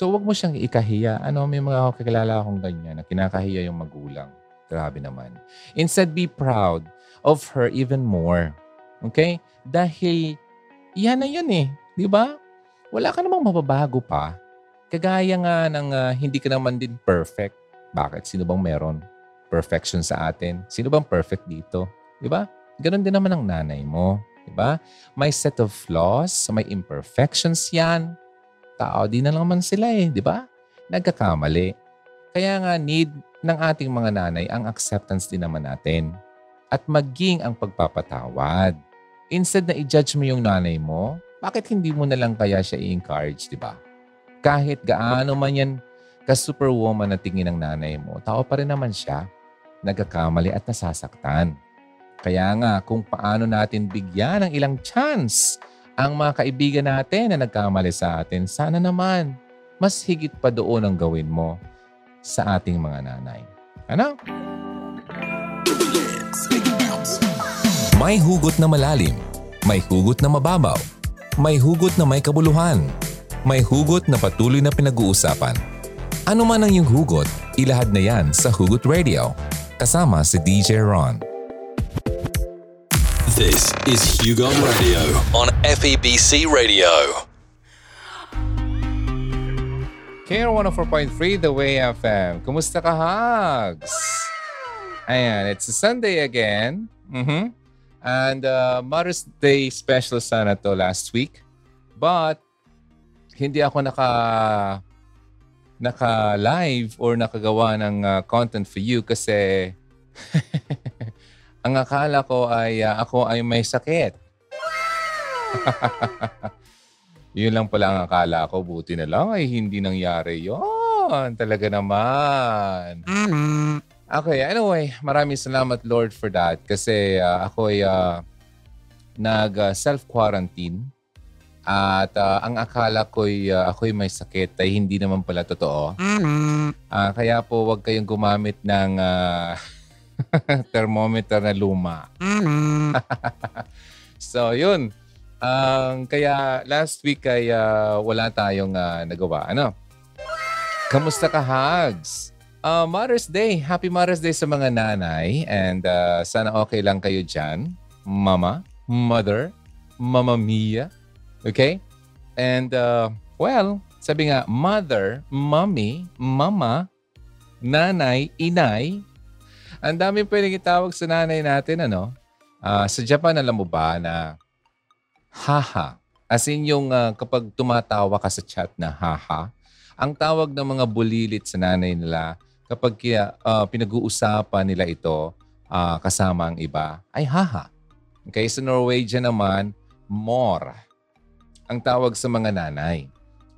So, wag mo siyang ikahiya. Ano, may mga kakilala akong ganyan na kinakahiya yung magulang. Grabe naman. Instead, be proud of her even more. Okay? Dahil yan na yun eh. Di ba? Wala ka namang mababago pa. Kagaya nga ng uh, hindi ka naman din perfect. Bakit? Sino bang meron perfection sa atin? Sino bang perfect dito? Di ba? Ganon din naman ang nanay mo. Di ba? May set of flaws, may imperfections yan. Tao din na naman sila eh, di ba? Nagkakamali. Kaya nga need ng ating mga nanay ang acceptance din naman natin. At maging ang pagpapatawad. Instead na i-judge mo yung nanay mo, bakit hindi mo na lang kaya siya i-encourage, di ba? Kahit gaano man yan ka-superwoman na tingin ng nanay mo, tao pa rin naman siya. Nagkakamali at nasasaktan. Kaya nga, kung paano natin bigyan ng ilang chance ang mga kaibigan natin na nagkamali sa atin, sana naman mas higit pa doon ang gawin mo sa ating mga nanay. Ano? May hugot na malalim, may hugot na mababaw, may hugot na may kabuluhan, may hugot na patuloy na pinag-uusapan. Ano man ang iyong hugot, ilahad na yan sa Hugot Radio. Kasama si DJ Ron. This is Hugon Radio on FEBC Radio. Care 104.3 The Way FM. Kumusta ka, Hugs? Ayan, it's a Sunday again. Mm-hmm. And uh, Mother's Day special sana to last week. But, hindi ako naka naka-live or nakagawa ng uh, content for you kasi Ang akala ko ay uh, ako ay may sakit. Yun lang pala ang akala ko. Buti na lang ay hindi nangyari yon. Talaga naman. Okay, anyway, maraming salamat Lord for that kasi uh, ako ay uh, nag-self-quarantine at uh, ang akala ko ay uh, ako'y may sakit ay hindi naman pala totoo. Uh, kaya po wag kayong gumamit ng uh, thermometer na luma. so, yun. Um, kaya last week ay uh, wala tayong uh, nagawa. Ano? Kamusta ka, Hugs? Uh, Mother's Day. Happy Mother's Day sa mga nanay. And uh, sana okay lang kayo dyan. Mama, mother, mama mia. Okay? And uh, well, sabi nga, mother, mommy, mama, nanay, inay, ang dami pwedeng itawag sa nanay natin, ano? Uh, sa Japan, alam mo ba na haha, as in yung uh, kapag tumatawa ka sa chat na haha, ang tawag ng mga bulilit sa nanay nila kapag uh, pinag-uusapan nila ito uh, kasama ang iba ay haha. Okay, sa Norwegian naman, mor. Ang tawag sa mga nanay.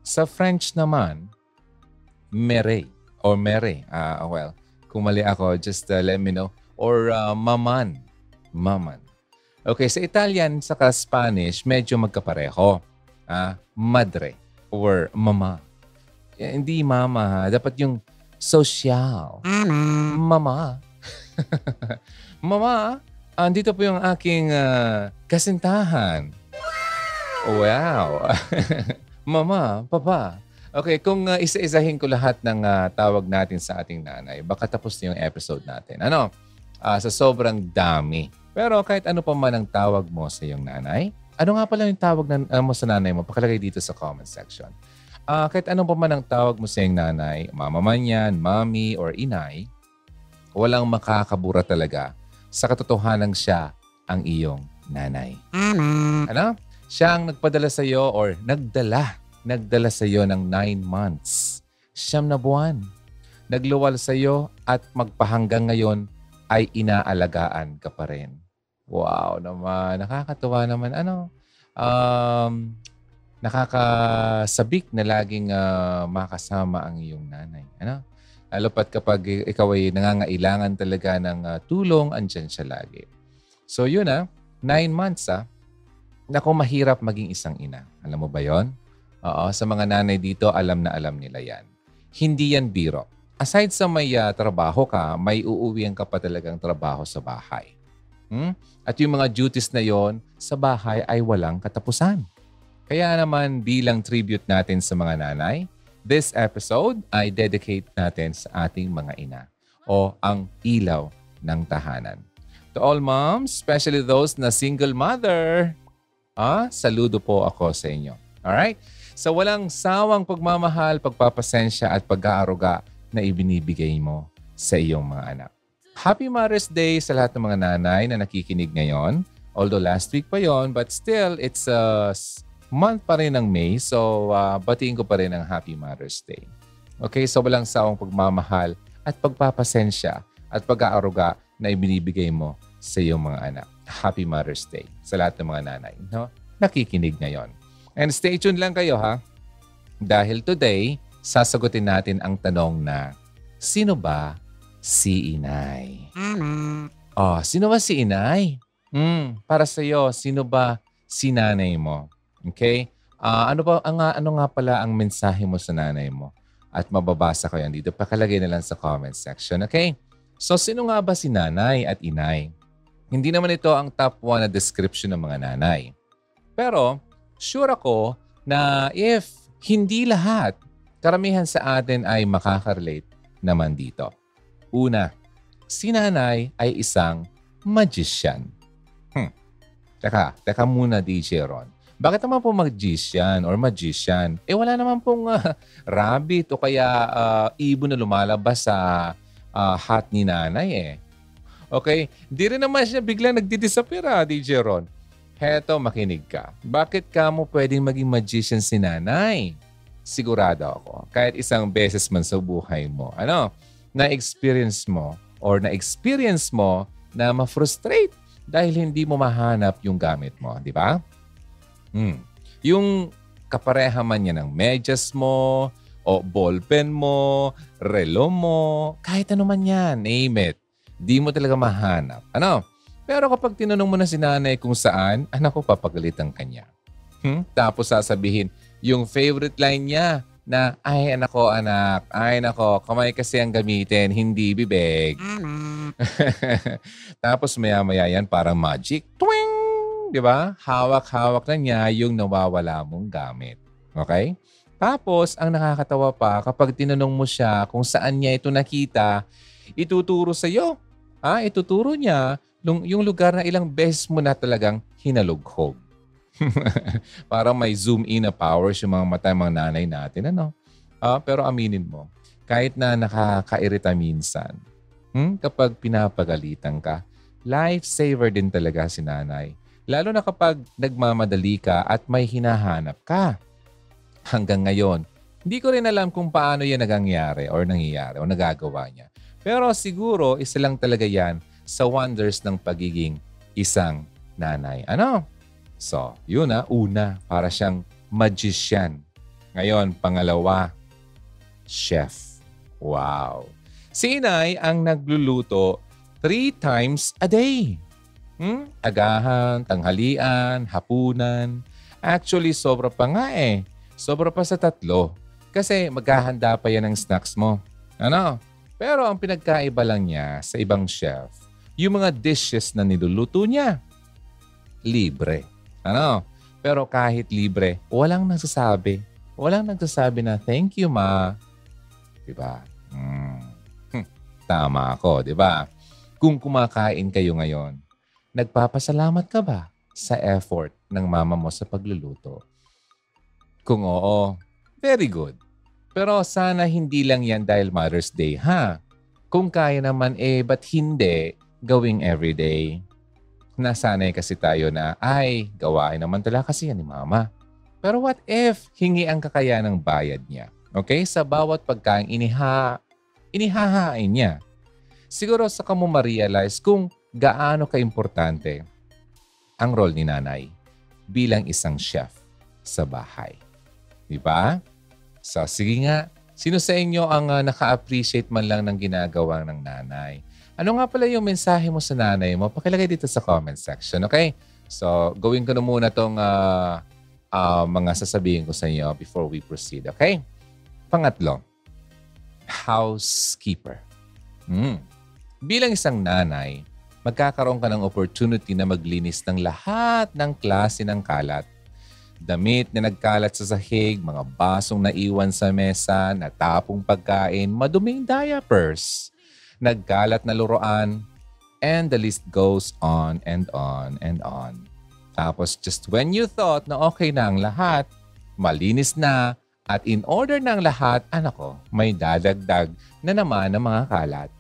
Sa French naman, mere or mere. Uh, well, kung mali ako, just uh, let me know. Or uh, maman. Maman. Okay, sa Italian saka Spanish, medyo magkapareho. Ah, madre or mama. Eh, hindi mama ha. Dapat yung social. Mama. Mama. mama, andito po yung aking uh, kasintahan. Wow. mama, papa. Okay, kung uh, isa-isahin ko lahat ng uh, tawag natin sa ating nanay, baka tapos na yung episode natin. Ano? Uh, sa sobrang dami. Pero kahit ano pa man ang tawag mo sa iyong nanay, ano nga pala yung tawag na, uh, mo sa nanay mo? Pakalagay dito sa comment section. Uh, kahit ano pa man ang tawag mo sa iyong nanay, mama man yan, mommy, or inay, walang makakabura talaga sa katotohanan siya ang iyong nanay. Mama. Ano? Siya ang nagpadala sa iyo or nagdala nagdala sa iyo ng nine months, siyam na buwan. Nagluwal sa iyo at magpahanggang ngayon ay inaalagaan ka pa rin. Wow naman. Nakakatuwa naman. Ano? Um, nakakasabik na laging uh, makasama ang iyong nanay. Ano? Lalo pat kapag ikaw ay nangangailangan talaga ng uh, tulong, andyan siya lagi. So yun ah, nine months ah, Naku, mahirap maging isang ina. Alam mo ba yon? Oo, sa mga nanay dito, alam na alam nila yan. Hindi yan biro. Aside sa may uh, trabaho ka, may uuwian ka pa talagang trabaho sa bahay. Hmm? At yung mga duties na yon sa bahay ay walang katapusan. Kaya naman bilang tribute natin sa mga nanay, this episode ay dedicate natin sa ating mga ina o ang ilaw ng tahanan. To all moms, especially those na single mother, ah, saludo po ako sa inyo. Alright? Sa walang sawang pagmamahal, pagpapasensya at pag-aaruga na ibinibigay mo sa iyong mga anak. Happy Mother's Day sa lahat ng mga nanay na nakikinig ngayon. Although last week pa yon, but still, it's a month pa rin ng May. So, uh, batiin ko pa rin ang Happy Mother's Day. Okay, so walang sawang pagmamahal at pagpapasensya at pag-aaruga na ibinibigay mo sa iyong mga anak. Happy Mother's Day sa lahat ng mga nanay. No? Nakikinig ngayon. And stay tuned lang kayo ha. Dahil today, sasagutin natin ang tanong na, sino ba si Inay? Tama. Oh, sino ba si Inay? Hmm, para sa iyo, sino ba si nanay mo? Okay? Ah, ano ba ang ano nga pala ang mensahe mo sa nanay mo? At mababasa ko yan dito. Pakalagay na lang sa comment section, okay? So, sino nga ba si nanay at inay? Hindi naman ito ang top 1 na description ng mga nanay. Pero, sure ako na if hindi lahat, karamihan sa atin ay makakarelate naman dito. Una, si nanay ay isang magician. Hmm. Teka, teka muna DJ Ron. Bakit naman po magician or magician? Eh wala naman pong ah, rabbit o kaya ah, ibon na lumalabas sa ah, hat ni nanay eh. Okay? Di rin naman siya biglang nagdidisappear ah, DJ Ron. Heto, makinig ka. Bakit ka mo pwedeng maging magician si nanay? Sigurado ako. Kahit isang beses man sa buhay mo. Ano? Na-experience mo or na-experience mo na ma-frustrate dahil hindi mo mahanap yung gamit mo. Di ba? Hmm. Yung kapareha man niya ng medyas mo, o ballpen mo, relo mo, kahit ano man yan, name it. Di mo talaga mahanap. Ano? Pero kapag tinanong mo na si nanay kung saan, anak ko papagalitan kanya. Hmm? Tapos sasabihin, yung favorite line niya na, ay anak ko anak, ay anak ko, kamay kasi ang gamitin, hindi bibig. Tapos maya-maya yan parang magic. Twing! Di ba? Hawak-hawak na niya yung nawawala mong gamit. Okay? Tapos, ang nakakatawa pa, kapag tinanong mo siya kung saan niya ito nakita, ituturo sa iyo. Ah, ituturo niya yung lugar na ilang beses mo na talagang hinalughog. Parang may zoom in na powers yung mga mata mga nanay natin. Ano? Ah, pero aminin mo, kahit na nakakairita minsan, hmm, kapag pinapagalitan ka, lifesaver din talaga si nanay. Lalo na kapag nagmamadali ka at may hinahanap ka. Hanggang ngayon, hindi ko rin alam kung paano yan nagangyari or nangyayari o nagagawa niya. Pero siguro, isa lang talaga yan sa wonders ng pagiging isang nanay. Ano? So, yun na. Una, para siyang magician. Ngayon, pangalawa, chef. Wow. Si inay ang nagluluto three times a day. Hmm? Agahan, tanghalian, hapunan. Actually, sobra pa nga eh. Sobra pa sa tatlo. Kasi maghahanda pa yan ng snacks mo. Ano? Pero ang pinagkaiba lang niya sa ibang chef, yung mga dishes na niluluto niya, libre. Ano? Pero kahit libre, walang nagsasabi. Walang nagsasabi na, thank you, ma. Diba? Hmm. Hmm. Tama ako, di ba? Kung kumakain kayo ngayon, nagpapasalamat ka ba sa effort ng mama mo sa pagluluto? Kung oo, very good. Pero sana hindi lang yan dahil Mother's Day, ha? Kung kaya naman eh, ba't hindi gawing everyday? Nasanay kasi tayo na, ay, gawain naman talaga kasi yan ni mama. Pero what if hingi ang kakayahan ng bayad niya? Okay? Sa bawat pagkain iniha, inihahain niya. Siguro sa mo ma-realize kung gaano kaimportante ang role ni nanay bilang isang chef sa bahay. Di ba? So, sige nga. Sino sa inyo ang uh, naka-appreciate man lang ng ginagawa ng nanay? Ano nga pala yung mensahe mo sa nanay mo? Pakilagay dito sa comment section, okay? So, gawin ko na muna itong uh, uh, mga sasabihin ko sa inyo before we proceed, okay? Pangatlo, housekeeper. Hmm. Bilang isang nanay, magkakaroon ka ng opportunity na maglinis ng lahat ng klase ng kalat damit na nagkalat sa sahig, mga basong naiwan sa mesa, natapong pagkain, maduming diapers, nagkalat na luruan, and the list goes on and on and on. Tapos just when you thought na okay na ang lahat, malinis na, at in order ng lahat, anak ko, may dadagdag na naman ng mga kalat.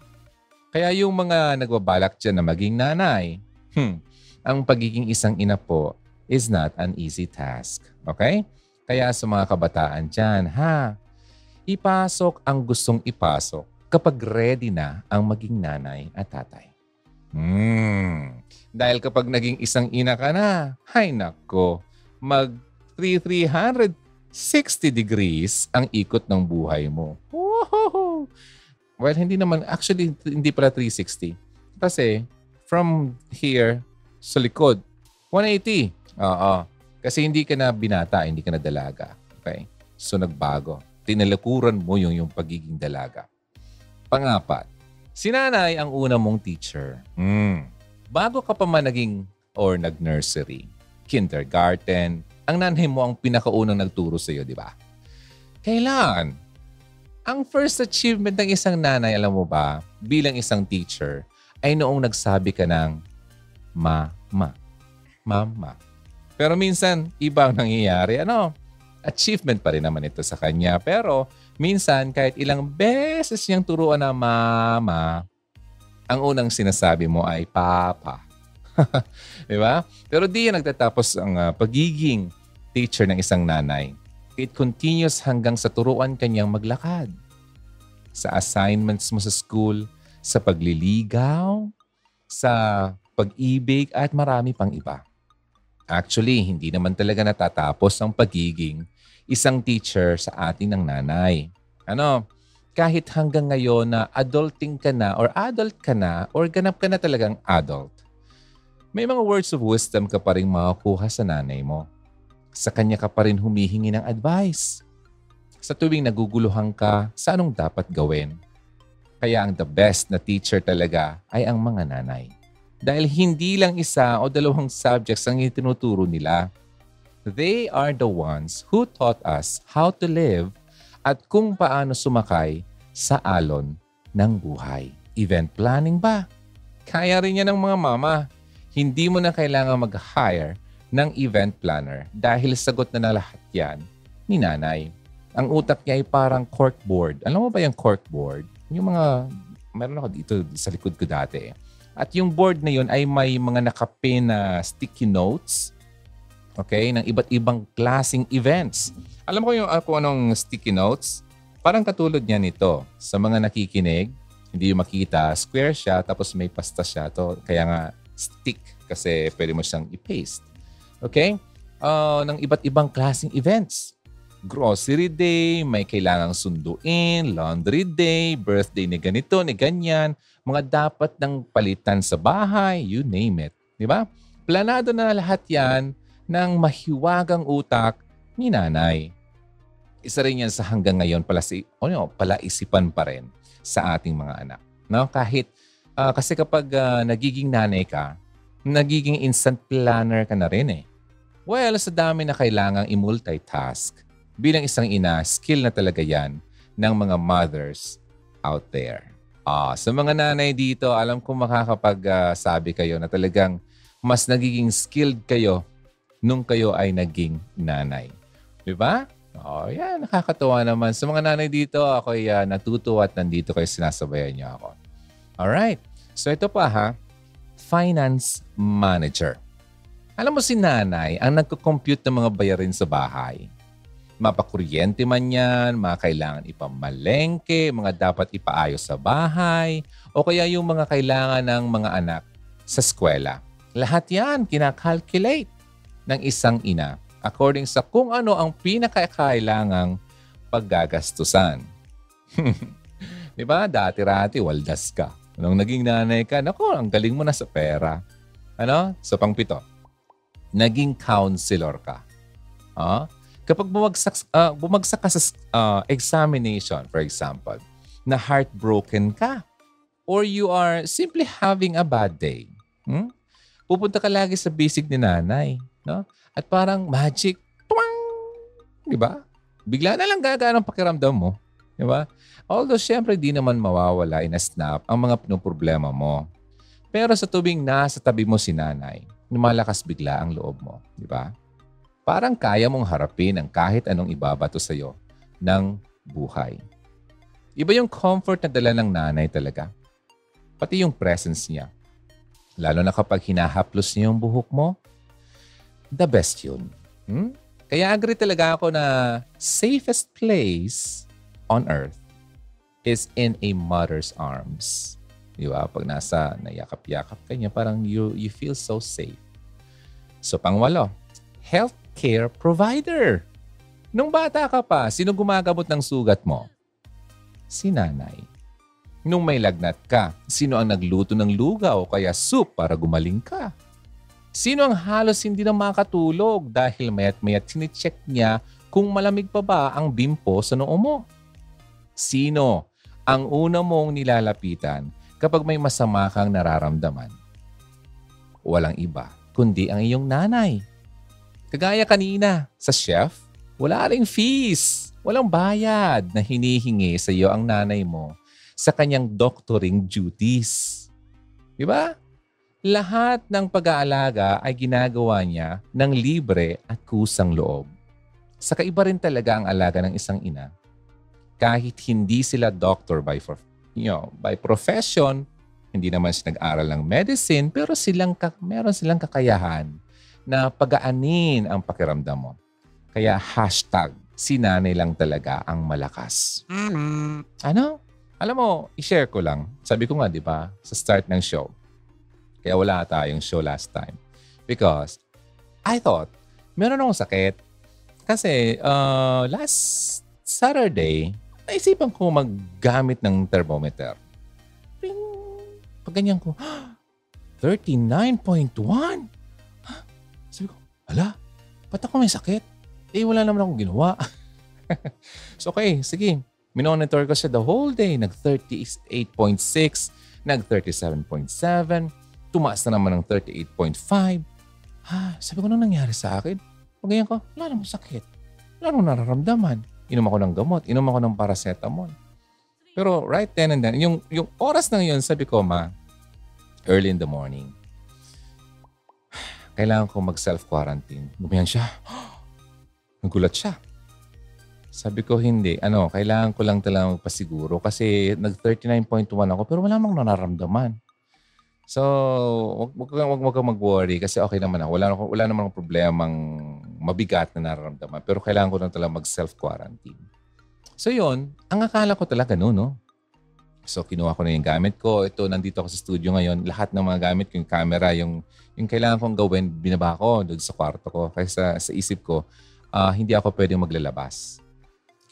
Kaya yung mga nagbabalak dyan na maging nanay, hmm, ang pagiging isang ina po is not an easy task. Okay? Kaya sa mga kabataan dyan, ha, ipasok ang gustong ipasok kapag ready na ang maging nanay at tatay. Hmm. Dahil kapag naging isang ina ka na, hay nako, mag 360 degrees ang ikot ng buhay mo. Woohoo! Well, hindi naman, actually, hindi pala 360. Kasi, from here sa likod, 180. Oo. Kasi hindi ka na binata, hindi ka na dalaga. Okay? So nagbago. Tinalakuran mo yung, yung pagiging dalaga. Pangapat, si nanay ang una mong teacher. Mm. Bago ka pa man naging or nag-nursery, kindergarten, ang nanay mo ang pinakaunang nagturo sa iyo, di ba? Kailan? Ang first achievement ng isang nanay, alam mo ba, bilang isang teacher, ay noong nagsabi ka ng ma-ma. Mama. Pero minsan, iba ang nangyayari. Ano? Achievement pa rin naman ito sa kanya. Pero minsan, kahit ilang beses niyang turuan na mama, ang unang sinasabi mo ay papa. Di ba? Pero di yan nagtatapos ang uh, pagiging teacher ng isang nanay. It continues hanggang sa turuan kanyang maglakad. Sa assignments mo sa school, sa pagliligaw, sa pag-ibig at marami pang iba. Actually, hindi naman talaga natatapos ang pagiging isang teacher sa ating ng nanay. Ano, kahit hanggang ngayon na adulting ka na or adult ka na or ganap ka na talagang adult, may mga words of wisdom ka pa rin makakuha sa nanay mo. Sa kanya ka pa rin humihingi ng advice. Sa tuwing naguguluhan ka sa anong dapat gawin. Kaya ang the best na teacher talaga ay ang mga nanay. Dahil hindi lang isa o dalawang subjects ang itinuturo nila. They are the ones who taught us how to live at kung paano sumakay sa alon ng buhay. Event planning ba? Kaya rin yan ng mga mama. Hindi mo na kailangan mag-hire ng event planner dahil sagot na na lahat yan ni nanay. Ang utak niya ay parang corkboard. Alam mo ba yung corkboard? Yung mga, meron ako dito sa likod ko dati at yung board na yun ay may mga nakapin na sticky notes okay, ng iba't ibang klasing events. Alam ko yung uh, kung anong sticky notes? Parang katulad niya nito. Sa mga nakikinig, hindi yung makita, square siya tapos may pasta siya. To, kaya nga stick kasi pwede mo siyang i-paste. Okay? Uh, ng iba't ibang klaseng events. Grocery day, may kailangang sunduin, laundry day, birthday ni ganito, ni ganyan mga dapat ng palitan sa bahay, you name it. Di ba? Planado na lahat yan ng mahiwagang utak ni nanay. Isa rin yan sa hanggang ngayon pala, si, o no, pala isipan pa rin sa ating mga anak. No? Kahit, uh, kasi kapag uh, nagiging nanay ka, nagiging instant planner ka na rin eh. Well, sa dami na kailangang i-multitask, bilang isang ina, skill na talaga yan ng mga mothers out there. Ah, sa mga nanay dito, alam ko makakapag-sabi uh, kayo na talagang mas nagiging skilled kayo nung kayo ay naging nanay. Di ba? Oh, yan. Nakakatuwa naman. Sa mga nanay dito, ako ay uh, natutuwa at nandito kayo sinasabayan niyo ako. Alright. So ito pa ha. Finance manager. Alam mo si nanay ang nagko-compute ng mga bayarin sa bahay mapakuryente man yan, mga kailangan ipamalengke, mga dapat ipaayos sa bahay, o kaya yung mga kailangan ng mga anak sa eskwela. Lahat yan kinakalculate ng isang ina according sa kung ano ang pinakakailangang paggagastusan. Di ba? Dati-rati, waldas ka. Nung naging nanay ka, nako, ang galing mo na sa pera. Ano? Sa pangpito. Naging counselor ka. Ah? Kapag bumagsak, uh, bumagsak ka sa uh, examination, for example, na heartbroken ka, or you are simply having a bad day, hmm? pupunta ka lagi sa basic ni nanay. No? At parang magic, Di ba? Bigla na lang gagaan ang pakiramdam mo. Di ba? Although, syempre, di naman mawawala in a snap ang mga pinoproblema mo. Pero sa tubing nasa tabi mo si nanay, lumalakas bigla ang loob mo. Di ba? Parang kaya mong harapin ang kahit anong ibabato sa'yo ng buhay. Iba yung comfort na dala ng nanay talaga. Pati yung presence niya. Lalo na kapag hinahaplos niya yung buhok mo, the best yun. Hmm? Kaya agree talaga ako na safest place on earth is in a mother's arms. Di ba? Pag nasa nayakap-yakap ka niya, parang you, you feel so safe. So, pangwalo, healthcare provider. Nung bata ka pa, sino gumagamot ng sugat mo? Si nanay. Nung may lagnat ka, sino ang nagluto ng lugaw o kaya soup para gumaling ka? Sino ang halos hindi na makatulog dahil mayat mayat sinicheck niya kung malamig pa ba ang bimpo sa noo mo? Sino ang una mong nilalapitan kapag may masama kang nararamdaman? Walang iba, kundi ang iyong nanay. Kagaya kanina, sa chef, wala ring fees. Walang bayad na hinihingi sa iyo ang nanay mo sa kanyang doctoring duties. Di ba? Lahat ng pag-aalaga ay ginagawa niya ng libre at kusang loob. Sa kaiba rin talaga ang alaga ng isang ina. Kahit hindi sila doctor by, for, you know, by profession, hindi naman siya nag-aral ng medicine, pero silang, meron silang kakayahan na pagaanin ang pakiramdam mo. Kaya hashtag, si nanay lang talaga ang malakas. Ano? Alam mo, i-share ko lang. Sabi ko nga, di ba, sa start ng show, kaya wala tayong show last time. Because I thought, meron akong sakit. Kasi uh, last Saturday, naisipan ko maggamit ng thermometer. Ping! Pag ganyan ko, 39.1? Sabi ko, hala, ba't ako may sakit? Eh, wala naman akong ginawa. so, okay, sige. Minonitor ko siya the whole day. Nag-38.6, nag-37.7, tumaas na naman ng 38.5. Ha, sabi ko, ano nangyari sa akin? Pagayan ko, wala namang sakit. Wala namang nararamdaman. Inom ako ng gamot, inom ako ng paracetamol. Pero right then and then, yung, yung oras na yun, sabi ko, ma, early in the morning, kailangan ko mag-self-quarantine. Gumayan siya. Nagulat siya. Sabi ko, hindi. Ano, kailangan ko lang talaga magpasiguro kasi nag-39.1 ako pero wala mang nararamdaman. So, wag wag wag, wag kang mag-worry kasi okay naman ako. Wala wala naman akong problemang mabigat na nararamdaman. Pero kailangan ko lang talaga mag-self-quarantine. So, yun. Ang akala ko talaga noon, no? So, kinuha ko na yung gamit ko. Ito, nandito ako sa studio ngayon. Lahat ng mga gamit ko, yung camera, yung, yung kailangan kong gawin, binaba ko doon sa kwarto ko. Kasi sa, sa isip ko, uh, hindi ako pwedeng maglalabas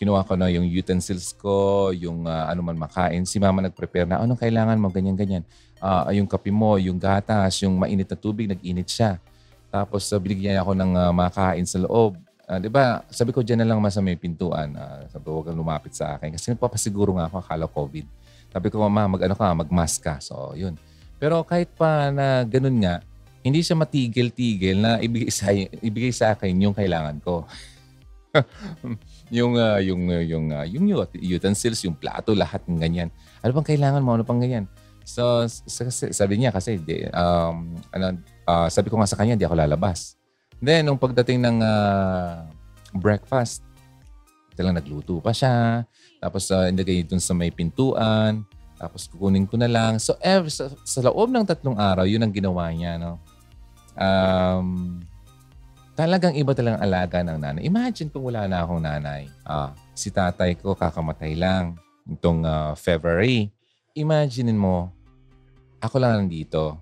kinuha ko na yung utensils ko, yung uh, ano man makain. Si mama nag-prepare na, anong kailangan mo, ganyan-ganyan. Uh, yung kape mo, yung gatas, yung mainit na tubig, nag-init siya. Tapos uh, binigyan ako ng uh, makain sa loob. Uh, di ba, sabi ko dyan na lang mas may pintuan. Uh, sabi ko, huwag kang lumapit sa akin. Kasi nagpapasiguro nga ako, akala COVID. Sabi ko, mama, mag-ano ka, mag-mask ka. So, yun. Pero kahit pa na ganun nga, hindi siya matigil-tigil na ibigay sa, ibigay sa akin yung kailangan ko. yung uh, yung uh, yung uh, yung utensils, yung plato, lahat ng ganyan. Ano bang kailangan mo? Ano pang ganyan? So, sabi niya kasi um, ano, uh, sabi ko nga sa kanya, hindi ako lalabas. Then, nung pagdating ng uh, breakfast, lang nagluto pa siya. Tapos, uh, inagay dun sa may pintuan. Tapos, kukunin ko na lang. So, every, sa, sa loob ng tatlong araw, yun ang ginawa niya. No? Um, Talagang iba talagang alaga ng nanay. Imagine kung wala na akong nanay. Ah, si tatay ko kakamatay lang itong uh, February. Imagine mo, ako lang nandito.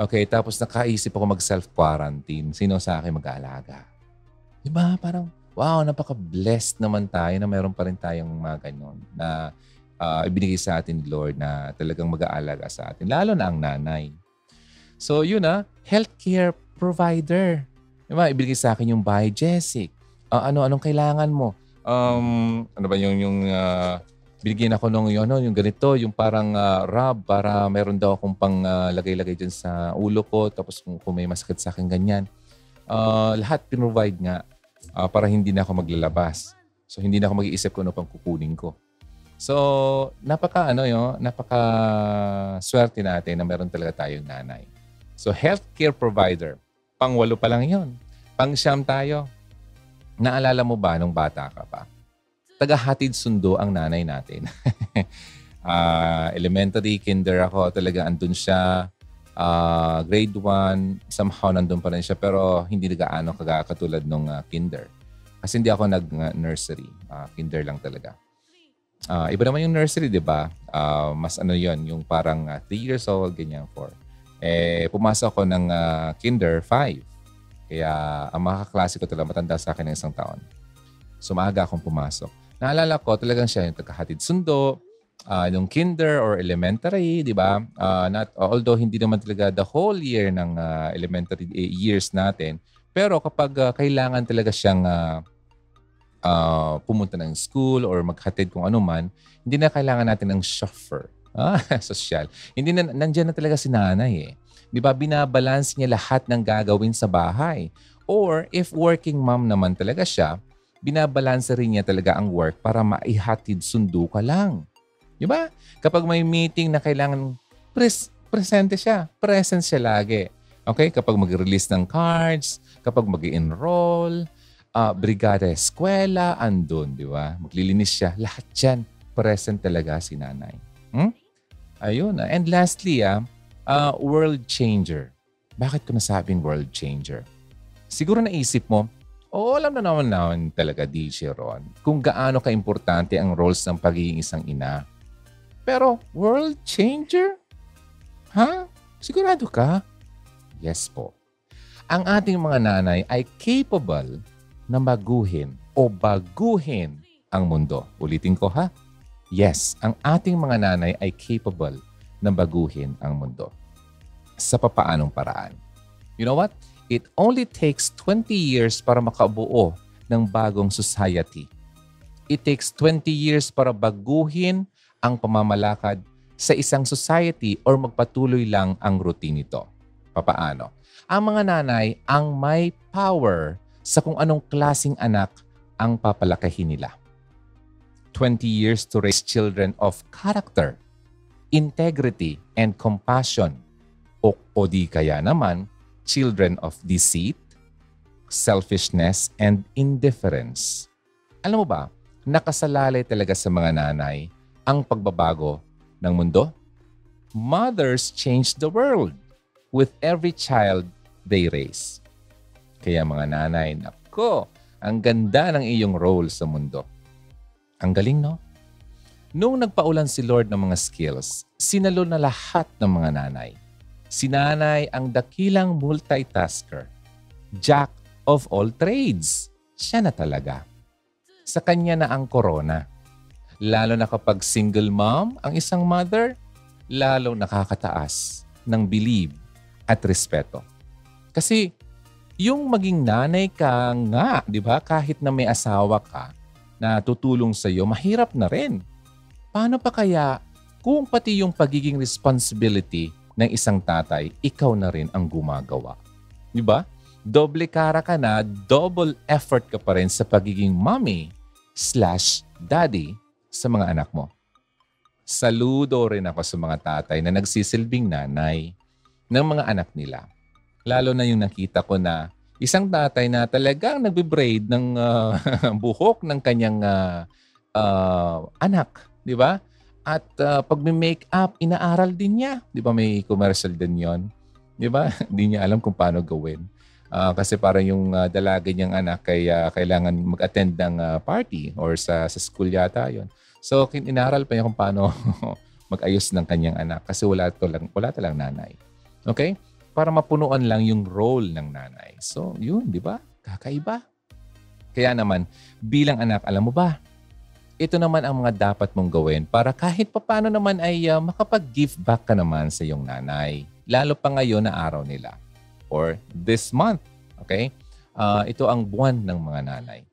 Okay, tapos nakaisip ako mag-self-quarantine. Sino sa akin mag-aalaga? Di ba? Parang, wow, napaka-blessed naman tayo na meron pa rin tayong mga ganyan na uh, ibinigay sa atin Lord na talagang mag-aalaga sa atin. Lalo na ang nanay. So, yun ah, healthcare provider. Diba, ibigay sa akin yung bahay, Jessic. Uh, ano, anong kailangan mo? Um, ano ba yung, yung uh, binigyan ako nung yung, ano, yung ganito, yung parang uh, rub para meron daw akong pang uh, lagay-lagay dyan sa ulo ko. Tapos kung, kung may masakit sa akin, ganyan. Uh, lahat pinrovide nga. uh, para hindi na ako maglalabas. So hindi na ako mag-iisip kung ano pang kukunin ko. So, napaka ano 'yo, napaka swerte natin na meron talaga tayong nanay. So, healthcare provider, pangwalo pa lang 'yon. Pangsyam tayo. Naalala mo ba nung bata ka pa? Tagahatid sundo ang nanay natin. uh, elementary, kinder ako, talaga andun siya. Uh, grade 1, somehow nandun pa rin siya pero hindi na gaano katulad nung uh, kinder. Kasi hindi ako nag-nursery. Uh, kinder lang talaga. Uh, iba naman yung nursery, di ba? Uh, mas ano yon yung parang 3 uh, years old, ganyan, 4. Eh, pumasok ako ng uh, kinder, 5. Kaya ang mga kaklase ko talaga matanda sa akin ng isang taon. So maaga akong pumasok. Naalala ko talagang siya yung tagahatid sundo, uh, yung kinder or elementary, di ba? Uh, not, although hindi naman talaga the whole year ng uh, elementary years natin, pero kapag uh, kailangan talaga siyang uh, uh, pumunta ng school or maghatid kung ano man, hindi na kailangan natin ng chauffeur. Ah, social. Hindi na, nandiyan na talaga si nanay eh. Di ba, binabalance niya lahat ng gagawin sa bahay. Or if working mom naman talaga siya, binabalansa rin niya talaga ang work para maihatid sundo ka lang. Di ba? Kapag may meeting na kailangan pres presente siya, present siya lagi. Okay? Kapag mag-release ng cards, kapag mag enroll uh, brigada eskwela, andun, di ba? Maglilinis siya. Lahat yan, present talaga si nanay. Hmm? Ayun. Uh, and lastly, ah, uh, world changer. Bakit ko nasabing world changer? Siguro naisip mo, oo, alam na naman naman talaga, DJ Ron, kung gaano kaimportante ang roles ng pagiging isang ina. Pero, world changer? Ha? Sigurado ka? Yes po. Ang ating mga nanay ay capable na baguhin o baguhin ang mundo. Ulitin ko ha. Yes, ang ating mga nanay ay capable na baguhin ang mundo. Sa papaanong paraan? You know what? It only takes 20 years para makabuo ng bagong society. It takes 20 years para baguhin ang pamamalakad sa isang society or magpatuloy lang ang routine nito. Papaano? Ang mga nanay ang may power sa kung anong klasing anak ang papalakahin nila. 20 years to raise children of character, integrity, and compassion. O, o di kaya naman, children of deceit, selfishness, and indifference. Alam mo ba, nakasalalay talaga sa mga nanay ang pagbabago ng mundo? Mothers change the world with every child they raise. Kaya mga nanay, nako, ang ganda ng iyong role sa mundo. Ang galing, no? Noong nagpaulan si Lord ng mga skills, sinalo na lahat ng mga nanay. Si nanay ang dakilang multitasker. Jack of all trades. Siya na talaga. Sa kanya na ang corona. Lalo na kapag single mom ang isang mother, lalo nakakataas ng believe at respeto. Kasi yung maging nanay ka nga, di ba? Kahit na may asawa ka na tutulong sa iyo, mahirap na rin. Paano pa kaya kung pati yung pagiging responsibility ng isang tatay, ikaw na rin ang gumagawa? Di ba? Doble kara ka na, double effort ka pa rin sa pagiging mommy slash daddy sa mga anak mo. Saludo rin ako sa mga tatay na nagsisilbing nanay ng mga anak nila Lalo na yung nakita ko na isang tatay na talagang nagbe-braid ng uh, buhok ng kanyang uh, uh, anak, di ba? At uh, pag may make-up, inaaral din niya. Di ba may commercial din yon Di ba? Hindi niya alam kung paano gawin. Uh, kasi parang yung uh, dalaga niyang anak kaya uh, kailangan mag-attend ng uh, party or sa, sa school yata yon So, inaral pa niya kung paano mag-ayos ng kanyang anak kasi wala, to lang, wala talang nanay. Okay? para mapunuan lang yung role ng nanay. So, yun, di ba? Kakaiba. Kaya naman, bilang anak, alam mo ba, ito naman ang mga dapat mong gawin para kahit papano naman ay uh, makapag-give back ka naman sa iyong nanay. Lalo pa ngayon na araw nila. Or this month. Okay? Uh, ito ang buwan ng mga nanay.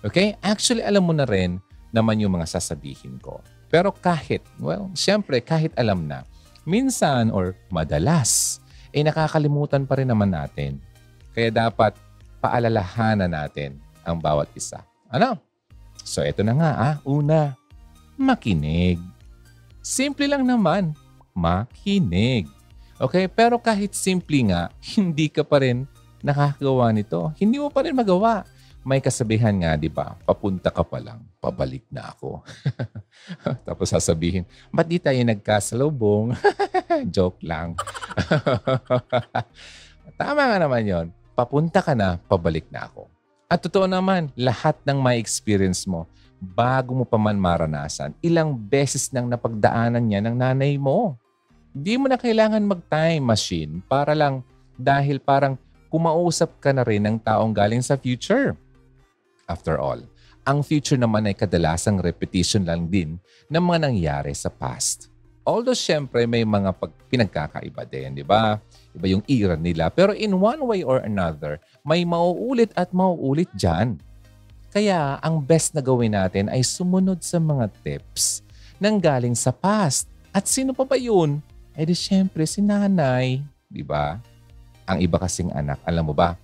Okay? Actually, alam mo na rin naman yung mga sasabihin ko. Pero kahit, well, siyempre, kahit alam na, minsan or madalas, eh nakakalimutan pa rin naman natin. Kaya dapat paalalahanan natin ang bawat isa. Ano? So, ito na nga ah. Una, makinig. Simple lang naman, makinig. Okay? Pero kahit simple nga, hindi ka pa rin nakakagawa nito. Hindi mo pa rin magawa. May kasabihan nga, di ba? Papunta ka pa lang, pabalik na ako. Tapos sasabihin, ba't di tayo nagkasalubong? Joke lang. Tama nga naman yon. Papunta ka na, pabalik na ako. At totoo naman, lahat ng may experience mo, bago mo pa man maranasan, ilang beses nang napagdaanan niya ng nanay mo. Hindi mo na kailangan mag-time machine para lang dahil parang kumausap ka na rin ng taong galing sa future. After all, ang future naman ay kadalasang repetition lang din ng mga nangyari sa past. Although syempre may mga pag pinagkakaiba din, di ba? Iba yung era nila. Pero in one way or another, may mauulit at mauulit dyan. Kaya ang best na gawin natin ay sumunod sa mga tips nang galing sa past. At sino pa ba yun? Eh di syempre si nanay, di ba? Ang iba kasing anak, alam mo ba?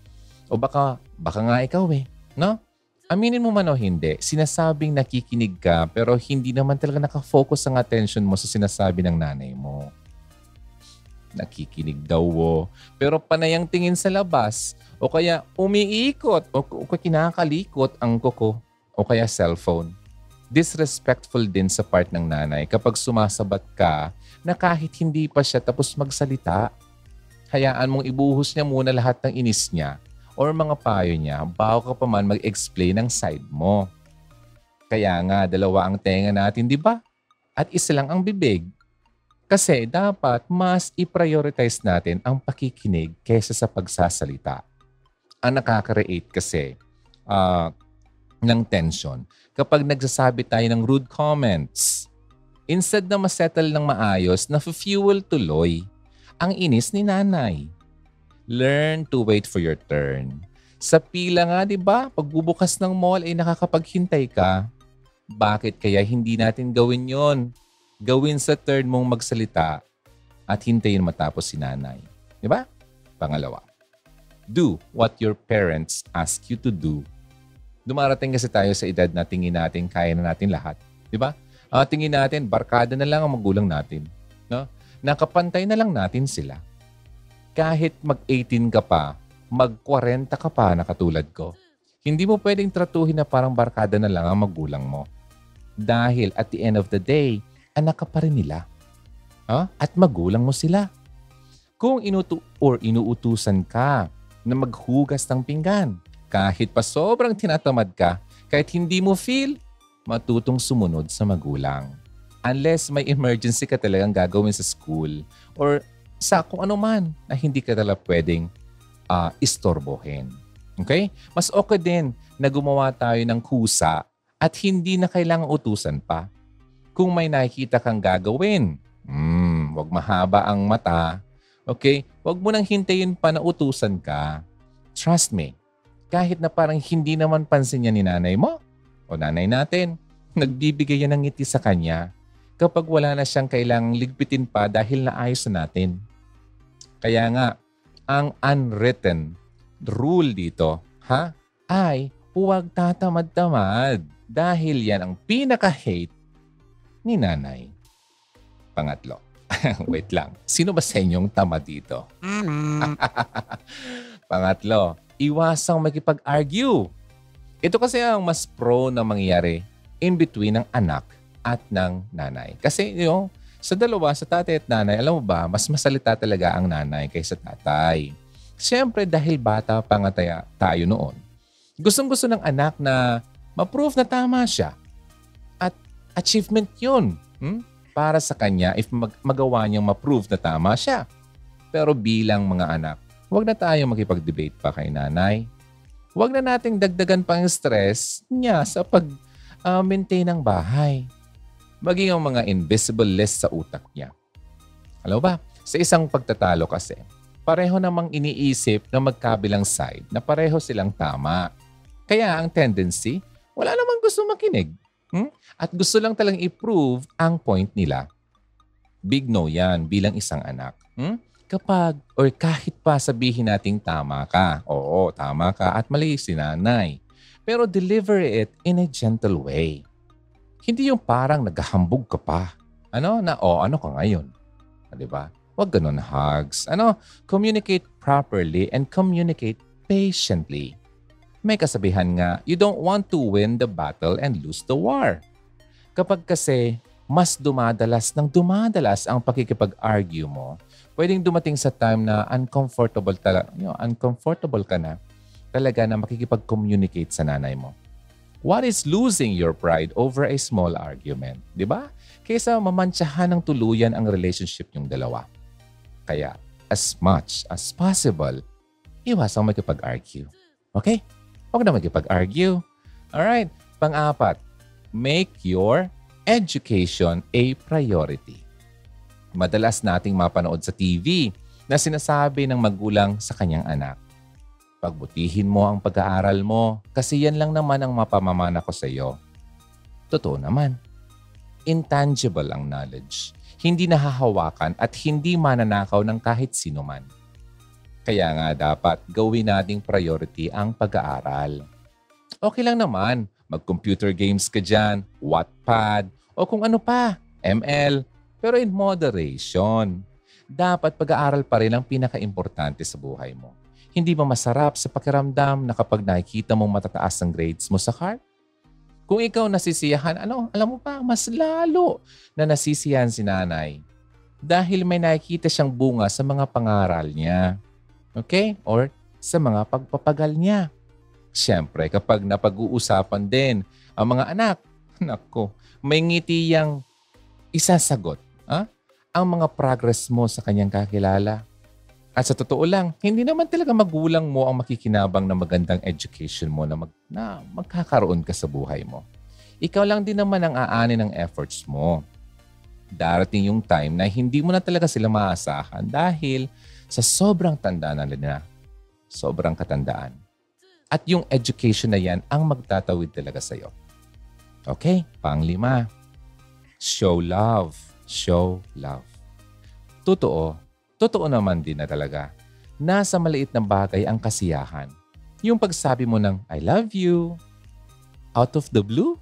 O baka, baka nga ikaw eh, no? Aminin mo man o hindi, sinasabing nakikinig ka pero hindi naman talaga nakafocus ang attention mo sa sinasabi ng nanay mo. Nakikinig daw o, pero panayang tingin sa labas o kaya umiikot o, o kinakalikot ang kuko o kaya cellphone. Disrespectful din sa part ng nanay kapag sumasabat ka na kahit hindi pa siya tapos magsalita. Hayaan mong ibuhos niya muna lahat ng inis niya or mga payo niya bago ka pa man mag-explain ng side mo. Kaya nga, dalawa ang tenga natin, di ba? At isa lang ang bibig. Kasi dapat mas i-prioritize natin ang pakikinig kaysa sa pagsasalita. Ang nakaka-create kasi uh, ng tension kapag nagsasabi tayo ng rude comments. Instead na masettle ng maayos na fuel tuloy ang inis ni nanay. Learn to wait for your turn. Sa pila nga, di ba? Pagbubukas ng mall ay nakakapaghintay ka. Bakit kaya hindi natin gawin yon? Gawin sa turn mong magsalita at hintayin matapos si nanay. Di ba? Pangalawa, do what your parents ask you to do. Dumarating kasi tayo sa edad na tingin natin kaya na natin lahat. Di ba? Uh, tingin natin, barkada na lang ang magulang natin. No? Nakapantay na lang natin sila kahit mag-18 ka pa, mag-40 ka pa na katulad ko, hindi mo pwedeng tratuhin na parang barkada na lang ang magulang mo. Dahil at the end of the day, anak ka pa rin nila. Huh? At magulang mo sila. Kung inutu or inuutusan ka na maghugas ng pinggan, kahit pa sobrang tinatamad ka, kahit hindi mo feel, matutong sumunod sa magulang. Unless may emergency ka talagang gagawin sa school or sa kung ano man na hindi ka talaga pwedeng uh, istorbohin. Okay? Mas okay din na gumawa tayo ng kusa at hindi na kailangang utusan pa. Kung may nakikita kang gagawin, hmm, wag mahaba ang mata, okay? Wag mo nang hintayin pa na utusan ka. Trust me, kahit na parang hindi naman pansin niya ni nanay mo o nanay natin, nagbibigay yan ng ngiti sa kanya kapag wala na siyang kailangang ligpitin pa dahil naayos na natin. Kaya nga, ang unwritten rule dito, ha, ay huwag tatamad-tamad dahil yan ang pinaka-hate ni nanay. Pangatlo. Wait lang. Sino ba sa inyong tamad dito? Pangatlo, iwasang makipag-argue. Ito kasi ang mas pro na mangyayari in between ng anak at ng nanay. Kasi yung sa dalawa, sa tatay at nanay, alam mo ba, mas masalita talaga ang nanay kaysa tatay. Siyempre dahil bata pa nga tayo noon. Gustong gusto ng anak na ma-prove na tama siya. Achievement yun. Hmm? Para sa kanya if mag- magawa niyang ma-prove na tama siya. Pero bilang mga anak, huwag na tayong makipag-debate pa kay nanay. Huwag na nating dagdagan pang stress niya sa pag-maintain ah, uh, ng bahay maging ang mga invisible list sa utak niya. Alam ba, sa isang pagtatalo kasi, pareho namang iniisip na magkabilang side na pareho silang tama. Kaya ang tendency, wala namang gusto makinig. Hmm? At gusto lang talang i-prove ang point nila. Big no yan bilang isang anak. Hmm? Kapag or kahit pa sabihin nating tama ka, oo, tama ka at mali si nanay. Pero deliver it in a gentle way. Hindi yung parang naghahambog ka pa. Ano? Na, oh, ano ka ngayon? Ah, di ba? Huwag ganun hugs. Ano? Communicate properly and communicate patiently. May kasabihan nga, you don't want to win the battle and lose the war. Kapag kasi mas dumadalas ng dumadalas ang pakikipag-argue mo, pwedeng dumating sa time na uncomfortable talaga, you know, uncomfortable ka na talaga na makikipag-communicate sa nanay mo. What is losing your pride over a small argument? Di ba? Kaysa mamantsahan ng tuluyan ang relationship yung dalawa. Kaya, as much as possible, iwasang makipag-argue. Okay? Huwag na makipag-argue. Alright. Pang-apat, make your education a priority. Madalas nating mapanood sa TV na sinasabi ng magulang sa kanyang anak, Pagbutihin mo ang pag-aaral mo kasi yan lang naman ang mapamamana ko sa iyo. Totoo naman. Intangible ang knowledge. Hindi nahahawakan at hindi mananakaw ng kahit sino man. Kaya nga dapat gawin nating priority ang pag-aaral. Okay lang naman, mag-computer games ka dyan, Wattpad, o kung ano pa, ML, pero in moderation. Dapat pag-aaral pa rin ang pinaka-importante sa buhay mo. Hindi ba masarap sa pakiramdam na kapag nakikita mong matataas ang grades mo sa card? Kung ikaw nasisiyahan, ano, alam mo pa, mas lalo na nasisiyahan si nanay. Dahil may nakikita siyang bunga sa mga pangaral niya. Okay? Or sa mga pagpapagal niya. Siyempre, kapag napag-uusapan din ang mga anak, nako, may ngiti yang isasagot ha? ang mga progress mo sa kanyang kakilala. At sa totoo lang, hindi naman talaga magulang mo ang makikinabang na magandang education mo na, mag, na magkakaroon ka sa buhay mo. Ikaw lang din naman ang aani ng efforts mo. Darating yung time na hindi mo na talaga sila maasahan dahil sa sobrang tanda na nila. Sobrang katandaan. At yung education na yan ang magtatawid talaga sa'yo. Okay, panglima. Show love. Show love. Totoo. Totoo naman din na talaga. Nasa maliit na bagay ang kasiyahan. Yung pagsabi mo ng I love you. Out of the blue.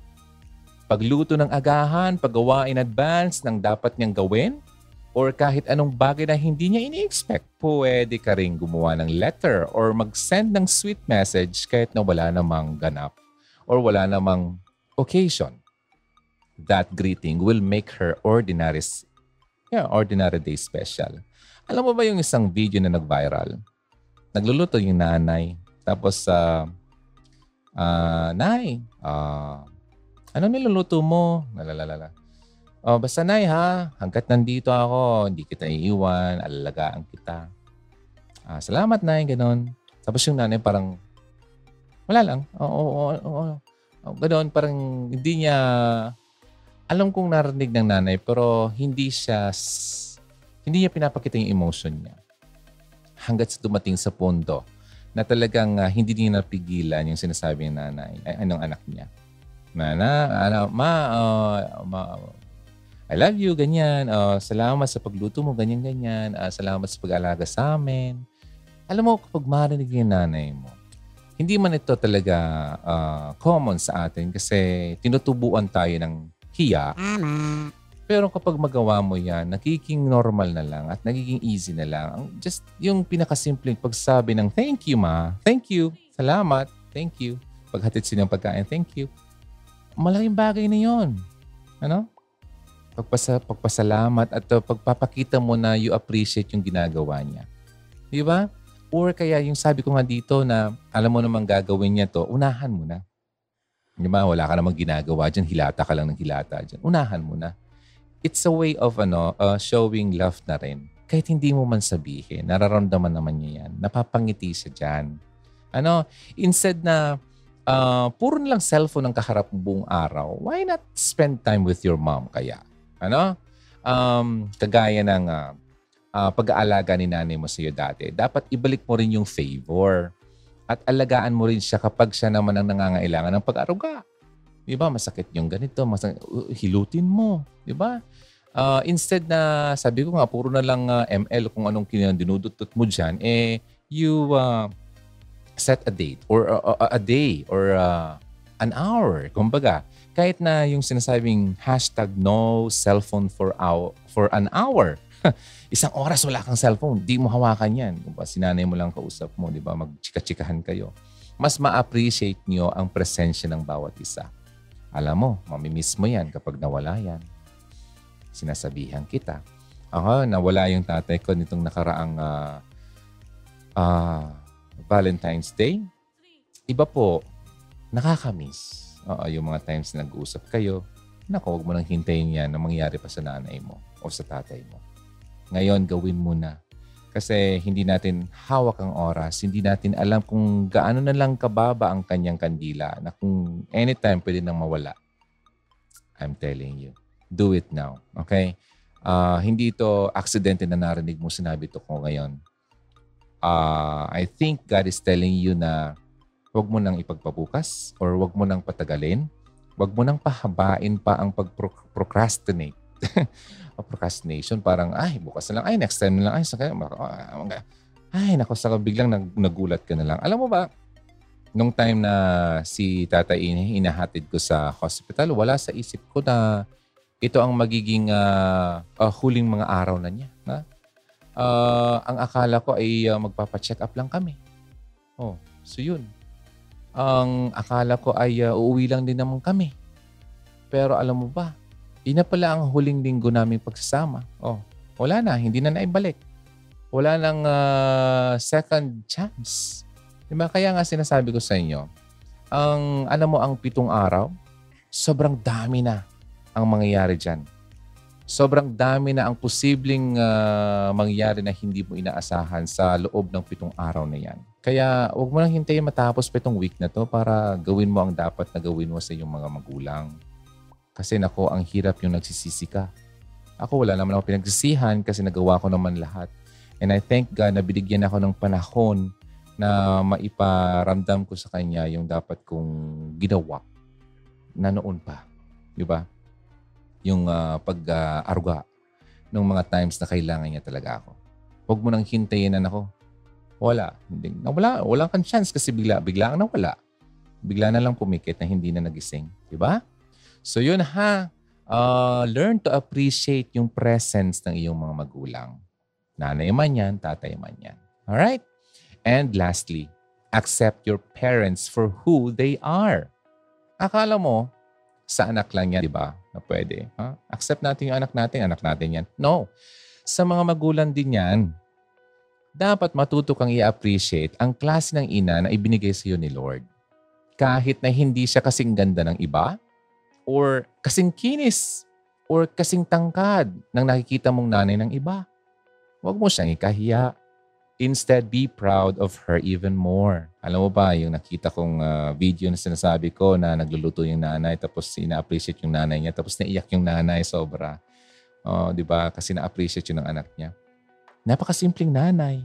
Pagluto ng agahan, paggawa in advance ng dapat niyang gawin. Or kahit anong bagay na hindi niya ini-expect. Pwede ka rin gumawa ng letter or mag-send ng sweet message kahit na wala namang ganap or wala namang occasion. That greeting will make her ordinary, yeah, ordinary day special. Alam mo ba yung isang video na nag-viral? Nagluluto yung nanay. Tapos, uh, uh, Nay, uh, ano niluluto mo? Lalalala. Oh, basta Nay ha, hanggat nandito ako, hindi kita iiwan, alalagaan kita. Ah, salamat Nay, ganun. Tapos yung nanay parang, wala lang. Oo, oo, oo. oo. Oh, ganoon, parang hindi niya, alam kong narinig ng nanay, pero hindi siya, hindi niya pinapakita yung emotion niya. Hanggat sa dumating sa punto na talagang uh, hindi niya napigilan yung sinasabi ng nanay, ay, anong anak niya. Na, na, ano, ma, uh, ma, I love you, ganyan. Uh, salamat sa pagluto mo, ganyan-ganyan. Uh, salamat sa pag-alaga sa amin. Alam mo, kapag marinig yung nanay mo, hindi man ito talaga uh, common sa atin kasi tinutubuan tayo ng hiya. Pero kapag magawa mo yan, nagiging normal na lang at nagiging easy na lang. Just yung pinakasimpleng pagsabi ng thank you ma, thank you, salamat, thank you. Paghatid silang pagkain, thank you. Malaking bagay na yon. Ano? Pagpasa, pagpasalamat at uh, pagpapakita mo na you appreciate yung ginagawa niya. Di ba? Or kaya yung sabi ko nga dito na alam mo namang gagawin niya to, unahan mo na. Di ba? Wala ka namang ginagawa dyan. Hilata ka lang ng hilata dyan. Unahan mo na. It's a way of ano, uh, showing love na rin. Kahit hindi mo man sabihin, nararamdaman naman niya yan. Napapangiti siya dyan. Ano, instead na uh, puro lang cellphone ang kaharap buong araw, why not spend time with your mom kaya? Ano? Um, kagaya ng uh, uh, pag-aalaga ni nanay mo sa iyo dati, dapat ibalik mo rin yung favor. At alagaan mo rin siya kapag siya naman ang nangangailangan ng pag-aruga. Di ba? Masakit yung ganito. Masakit, hilutin mo. Di ba? Uh, instead na, sabi ko nga, puro na lang uh, ML kung anong dinudutot mo dyan, eh, you, uh, set a date or a- a day or uh, an hour. Kumbaga, kahit na yung sinasabing hashtag no cellphone for, hour, for an hour. Isang oras wala kang cellphone, di mo hawakan yan. Kung ba, sinanay mo lang kausap mo, di ba? Magchika-chikahan kayo. Mas ma-appreciate nyo ang presensya ng bawat isa. Alam mo, mamimiss mo yan kapag nawala yan. Sinasabihan kita. Ako, nawala yung tatay ko nitong nakaraang ah, ah, Valentine's Day. Iba po, nakakamiss. Oo, yung mga times na nag-uusap kayo, naku, huwag mo nang hintayin yan na mangyari pa sa nanay mo o sa tatay mo. Ngayon, gawin mo na. Kasi hindi natin hawak ang oras. Hindi natin alam kung gaano na lang kababa ang kanyang kandila na kung anytime pwede nang mawala. I'm telling you. Do it now. Okay? Ah, hindi ito aksidente na narinig mo sinabi to ko ngayon. Ah, I think God is telling you na wag mo nang ipagpabukas or wag mo nang patagalin. Wag mo nang pahabain pa ang pag-procrastinate. o procrastination, parang, ay, bukas na lang, ay, next time na lang, ay, sa ay, nako, sa biglang nag, nagulat ka na lang. Alam mo ba, nung time na si Tata Ine, inahatid ko sa hospital, wala sa isip ko na ito ang magiging ah, ah, huling mga araw na niya. Na? Ah, ang akala ko ay ah, magpapacheck up lang kami. Oh, so yun. Ang akala ko ay ah, uuwi lang din naman kami. Pero alam mo ba, yun na pala ang huling linggo namin pagsasama. Oh, wala na, hindi na naibalik. Wala nang ah, second chance. Diba? Kaya nga sinasabi ko sa inyo, ang alam mo ang pitong araw, sobrang dami na ang mangyayari dyan. Sobrang dami na ang posibleng ah, mangyari na hindi mo inaasahan sa loob ng pitong araw na yan. Kaya huwag mo lang hintayin matapos pitong week na to para gawin mo ang dapat na gawin mo sa iyong mga magulang. Kasi nako, ang hirap yung nagsisisi ka. Ako wala naman ako pinagsisihan kasi nagawa ko naman lahat. And I thank God na binigyan ako ng panahon na maiparamdam ko sa Kanya yung dapat kong ginawa na noon pa. Di ba? Yung ah, pag-aruga ng mga times na kailangan niya talaga ako. Huwag mo nang hintayin na nako. Wala. Hindi, nawala. Wala kang chance kasi bigla, bigla kang nawala. Bigla na lang pumikit na hindi na nagising. Di ba? So yun ha. Uh, learn to appreciate yung presence ng iyong mga magulang. Nanay man yan, tatay man yan. Alright? And lastly, accept your parents for who they are. Akala mo, sa anak lang yan, di ba? Na pwede. Ha? Accept natin yung anak natin, anak natin yan. No. Sa mga magulang din yan. Dapat matuto kang i-appreciate ang klase ng ina na ibinigay sa iyo ni Lord. Kahit na hindi siya kasing ganda ng iba, or kasing kinis, or kasing tangkad ng nakikita mong nanay ng iba. Huwag mo siyang ikahiya. Instead, be proud of her even more. Alam mo ba, yung nakita kong ah, video na sinasabi ko na nagluluto yung nanay tapos ina-appreciate yung nanay niya tapos naiyak yung nanay sobra. Oh, 'di ba? Kasi na-appreciate yun ng anak niya. Napakasimpleng nanay.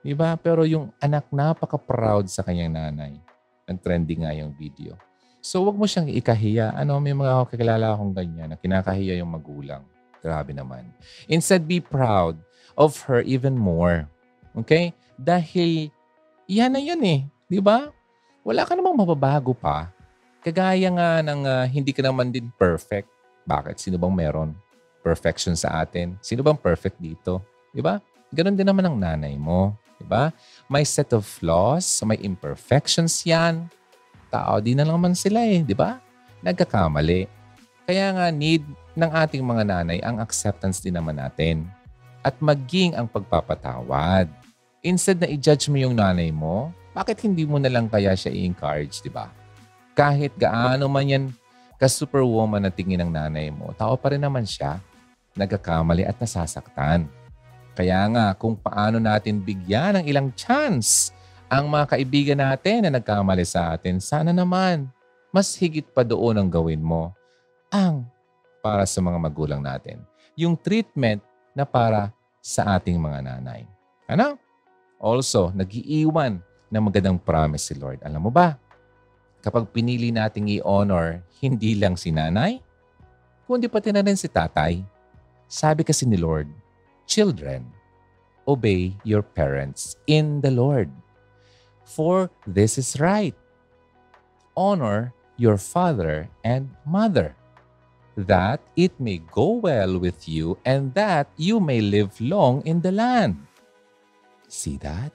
'Di ba? Pero yung anak napaka-proud sa kanyang nanay. Nag-trending nga yung video. So, wag mo siyang ikahiya. Ano, may mga kakilala akong ganyan na kinakahiya yung magulang. Grabe naman. Instead, be proud of her even more. Okay? Dahil yan na yun eh. Di ba? Wala ka namang mababago pa. Kagaya nga ng ah, hindi ka naman din perfect. Bakit? Sino bang meron? Perfection sa atin. Sino bang perfect dito? Di ba? Ganon din naman ang nanay mo. Di ba? May set of flaws, may imperfections yan. Tao din na naman sila eh, di ba? Nagkakamali. Kaya nga need ng ating mga nanay ang acceptance din naman natin. At maging ang pagpapatawad. Instead na i-judge mo yung nanay mo, bakit hindi mo na lang kaya siya i-encourage, di ba? Kahit gaano man yan ka-superwoman na tingin ng nanay mo, tao pa rin naman siya. Nagkakamali at nasasaktan. Kaya nga, kung paano natin bigyan ng ilang chance ang mga kaibigan natin na nagkamali sa atin, sana naman mas higit pa doon ang gawin mo ang para sa mga magulang natin. Yung treatment na para sa ating mga nanay. Ano? Also, nagiiwan ng magandang promise si Lord. Alam mo ba? Kapag pinili nating i-honor hindi lang si nanay, kundi pati na rin si tatay. Sabi kasi ni Lord, Children, obey your parents in the Lord. For this is right. Honor your father and mother, that it may go well with you and that you may live long in the land. See that?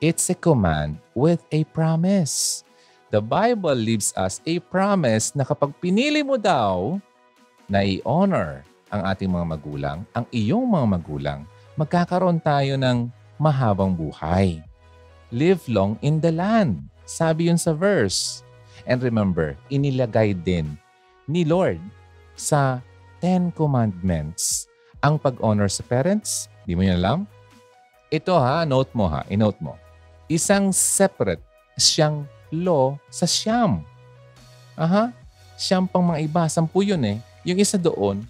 It's a command with a promise. The Bible leaves us a promise na kapag pinili mo daw na i-honor ang ating mga magulang, ang iyong mga magulang, magkakaroon tayo ng mahabang buhay. Live long in the land. Sabi yun sa verse. And remember, inilagay din ni Lord sa Ten Commandments ang pag-honor sa parents. Di mo yun alam? Ito ha, note mo ha, inote mo. Isang separate siyang law sa siyam. Aha, siyam pang mga iba. Sampu yun eh. Yung isa doon,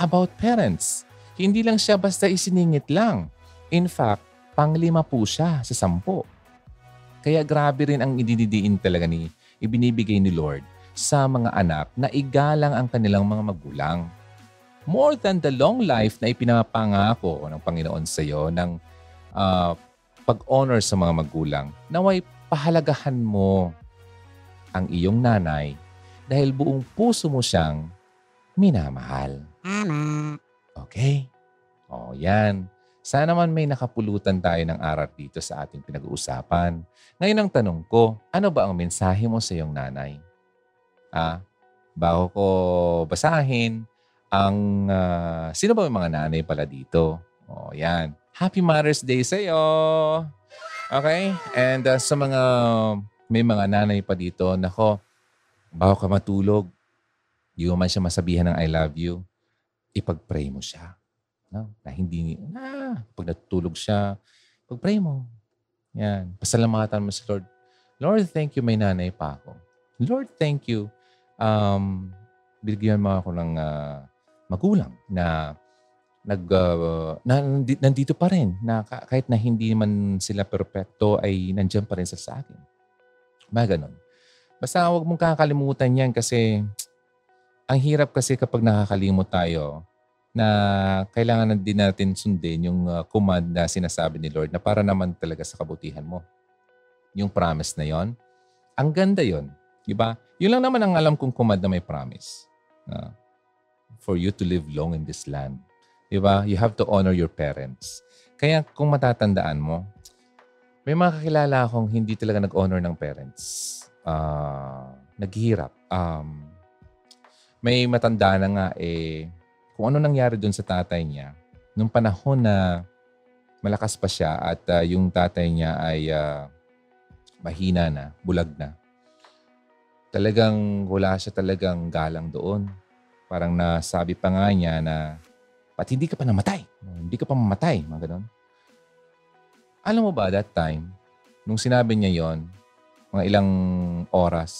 about parents. Hindi lang siya basta isiningit lang. In fact, panglima po siya sa sampo. Kaya grabe rin ang idinidiin talaga ni ibinibigay ni Lord sa mga anak na igalang ang kanilang mga magulang. More than the long life na ipinapangako ng Panginoon sa iyo ng uh, pag-honor sa mga magulang, naway pahalagahan mo ang iyong nanay dahil buong puso mo siyang minamahal. Tama. Okay? O, yan. Sana naman may nakapulutan tayo ng aral dito sa ating pinag-uusapan. Ngayon ang tanong ko, ano ba ang mensahe mo sa iyong nanay? Ah, bago ko basahin, ang uh, sino ba yung mga nanay pala dito? O, yan. Happy Mother's Day sa iyo! Okay? And uh, sa mga may mga nanay pa dito, nako, bago ka matulog, di mo man siya masabihan ng I love you, ipag-pray mo siya. No? Na hindi, na, pag natutulog siya, pag-pray mo. Yan. Pasalamatan mo si Lord. Lord, thank you, may nanay pa ako. Lord, thank you. Um, bigyan mo ako ng uh, magulang na nag uh, na, nandito pa rin na kahit na hindi man sila perpekto ay nandiyan pa rin sa, sa akin. Mga ganun. Basta huwag mong kakalimutan yan kasi ang hirap kasi kapag nakakalimot tayo na kailangan din natin sundin yung uh, command na sinasabi ni Lord na para naman talaga sa kabutihan mo. Yung promise na yon. Ang ganda yon, di ba? Yun lang naman ang alam kong command na may promise. Uh, for you to live long in this land. Di ba? You have to honor your parents. Kaya kung matatandaan mo, may mga kakilala akong hindi talaga nag-honor ng parents. Uh, naghihirap. Um, may matanda na nga eh, kung ano nangyari doon sa tatay niya, nung panahon na malakas pa siya at uh, yung tatay niya ay uh, mahina na, bulag na. Talagang wala siya talagang galang doon. Parang nasabi pa nga niya na, pat hindi ka pa namatay? Hindi ka pa mamatay? Mga ganun. Alam mo ba, that time, nung sinabi niya yon mga ilang oras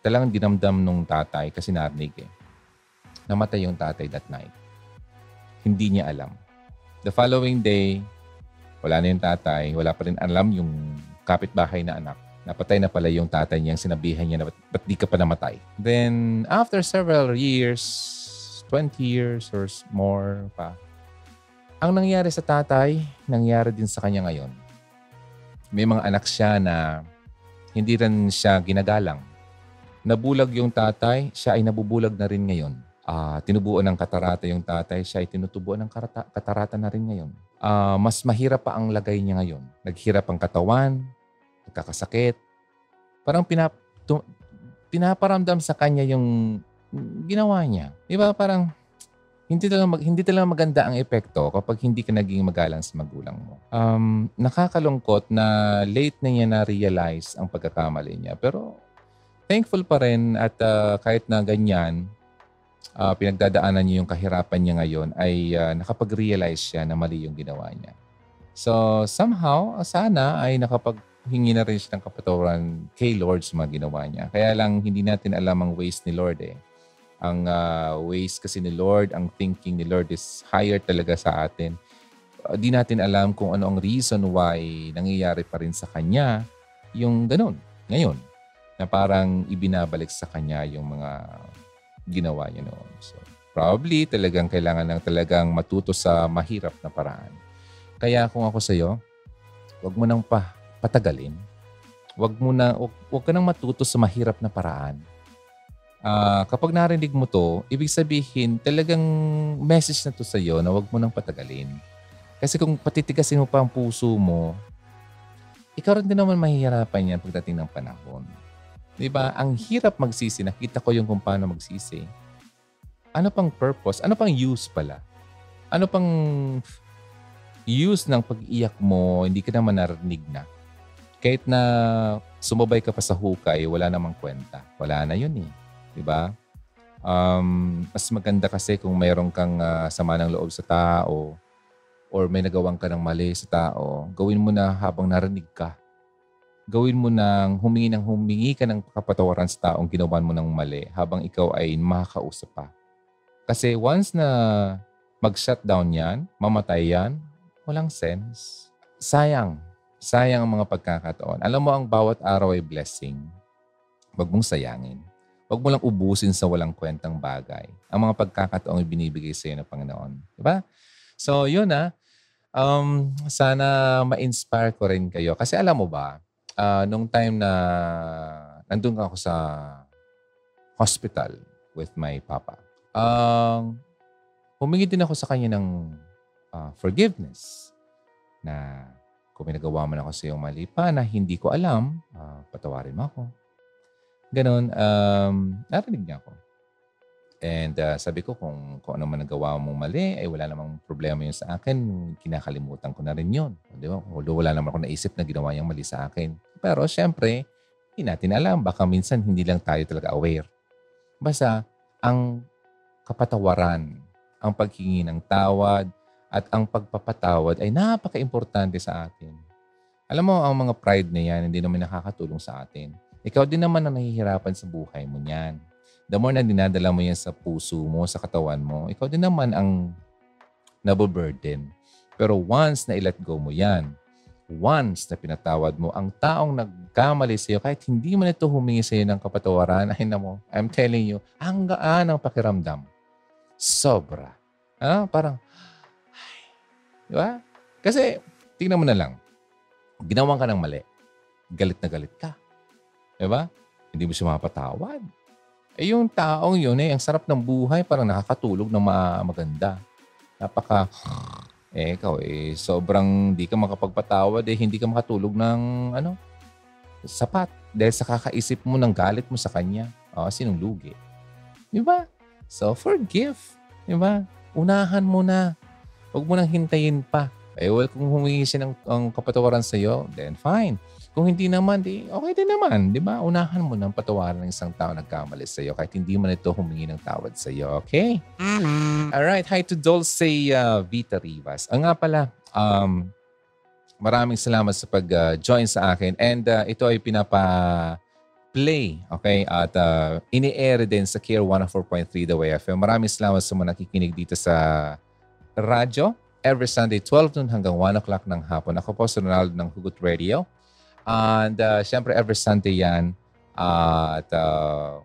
talagang dinamdam nung tatay kasi narinig eh. Namatay yung tatay that night. Hindi niya alam. The following day, wala na yung tatay. Wala pa rin alam yung kapitbahay na anak. Napatay na pala yung tatay niya. Sinabihan niya na, ba't di ka pa namatay? Then, after several years, 20 years or more pa, ang nangyari sa tatay, nangyari din sa kanya ngayon. May mga anak siya na hindi rin siya ginagalang Nabulag yung tatay, siya ay nabubulag na rin ngayon. Uh, tinubuan ng katarata yung tatay, siya ay tinutubuan ng karata, katarata na rin ngayon. Uh, mas mahirap pa ang lagay niya ngayon. Naghirap ang katawan, nagkakasakit. Parang pinap, tu, pinaparamdam sa kanya yung ginawa niya. Di ba? Parang hindi talaga, mag, hindi talaga maganda ang epekto kapag hindi ka naging magalang sa magulang mo. Um, nakakalungkot na late na niya na-realize ang pagkakamali niya. Pero thankful pa rin at uh, kahit na ganyan, uh, pinagdadaanan niya yung kahirapan niya ngayon, ay uh, nakapag-realize siya na mali yung ginawa niya. So somehow, sana ay nakapaghingi na rin siya ng kapatawaran kay Lord sa mga ginawa niya. Kaya lang hindi natin alam ang ways ni Lord eh. Ang uh, ways kasi ni Lord, ang thinking ni Lord is higher talaga sa atin. Uh, di natin alam kung ano ang reason why nangyayari pa rin sa Kanya yung ganun, ngayon na parang ibinabalik sa kanya yung mga ginawa niya noon. So, probably talagang kailangan lang talagang matuto sa mahirap na paraan. Kaya kung ako sa iyo, wag mo nang pa patagalin. Huwag mo na, huwag, huwag ka nang matuto sa mahirap na paraan. Ah, kapag narinig mo to, ibig sabihin talagang message na to sa iyo na huwag mo nang patagalin. Kasi kung patitigasin mo pa ang puso mo, ikaw rin din naman mahihirapan yan pagdating ng panahon. Di ba? Ang hirap magsisi. Nakita ko yung kung paano magsisi. Ano pang purpose? Ano pang use pala? Ano pang use ng pag-iyak mo, hindi ka naman narinig na. Kahit na sumabay ka pa sa hukay, wala namang kwenta. Wala na yun eh. Di ba? Um, mas maganda kasi kung mayroon kang uh, sama ng loob sa tao or may nagawang ka ng mali sa tao, gawin mo na habang narinig ka. Gawin mo nang humingi ng humingi ka ng kapatawaran sa taong ginawan mo ng mali habang ikaw ay makakausap pa. Kasi once na mag-shutdown yan, mamatay yan, walang sense. Sayang. Sayang ang mga pagkakataon. Alam mo, ang bawat araw ay blessing. Huwag mong sayangin. Huwag mo lang ubusin sa walang kwentang bagay. Ang mga pagkakataong binibigay sa iyo ng Panginoon. Di ba? So, yun na. Um, sana ma-inspire ko rin kayo. Kasi alam mo ba, uh, nung time na nandun ako sa hospital with my papa, um, humingi din ako sa kanya ng uh, forgiveness na kung may nagawa man ako sa iyong mali pa na hindi ko alam, uh, patawarin mo ako. Ganon, um, narinig niya ako. And uh, sabi ko, kung, kung ano man nagawa mong mali, ay wala namang problema yun sa akin. Kinakalimutan ko na rin yun. Di ba? Although wala naman ako naisip na ginawa niyang mali sa akin. Pero syempre, hindi natin alam. Baka minsan hindi lang tayo talaga aware. Basta, ang kapatawaran, ang paghingi ng tawad, at ang pagpapatawad ay napaka-importante sa atin. Alam mo, ang mga pride na yan, hindi naman nakakatulong sa atin. Ikaw din naman ang nahihirapan sa buhay mo niyan. The more na dinadala mo yan sa puso mo, sa katawan mo, ikaw din naman ang naboburden. Pero once na i-let go mo yan, once na pinatawad mo ang taong nagkamali sa iyo, kahit hindi mo nito humingi sa iyo ng kapatawaran, ay na mo, I'm telling you, ang gaan ang pakiramdam. Sobra. Ah, parang, ay, di ba? Kasi, tingnan mo na lang, ginawan ka ng mali, galit na galit ka. Diba? Hindi mo siya mapatawad. Eh yung taong yun eh, ang sarap ng buhay, parang nakakatulog ng maganda. Napaka, eh ikaw eh, sobrang di ka makapagpatawad eh, hindi ka makatulog ng ano, sapat. Dahil sa kakaisip mo ng galit mo sa kanya. O, oh, sinong lugi. Di ba? So, forgive. Di ba? Unahan mo na. Huwag mo nang hintayin pa. Eh, well, kung humingi siya ng ang kapatawaran sa iyo, then fine. Kung hindi naman, di okay din naman. Di ba? Unahan mo ng patawaran ng isang tao nagkamali sa iyo kahit hindi man ito humingi ng tawad sa iyo. Okay? Tama. Alright. Hi to Dulce uh, Vita Rivas. Ang nga pala, um, maraming salamat sa pag-join uh, sa akin. And uh, ito ay pinapa play, okay? At uh, ini-air din sa Care 104.3 The Way FM. Maraming salamat sa mga nakikinig dito sa radyo. Every Sunday, 12 noon hanggang 1 o'clock ng hapon. Ako po si Ronaldo ng Hugot Radio. And uh, syempre, every Sunday yan. Uh, at uh,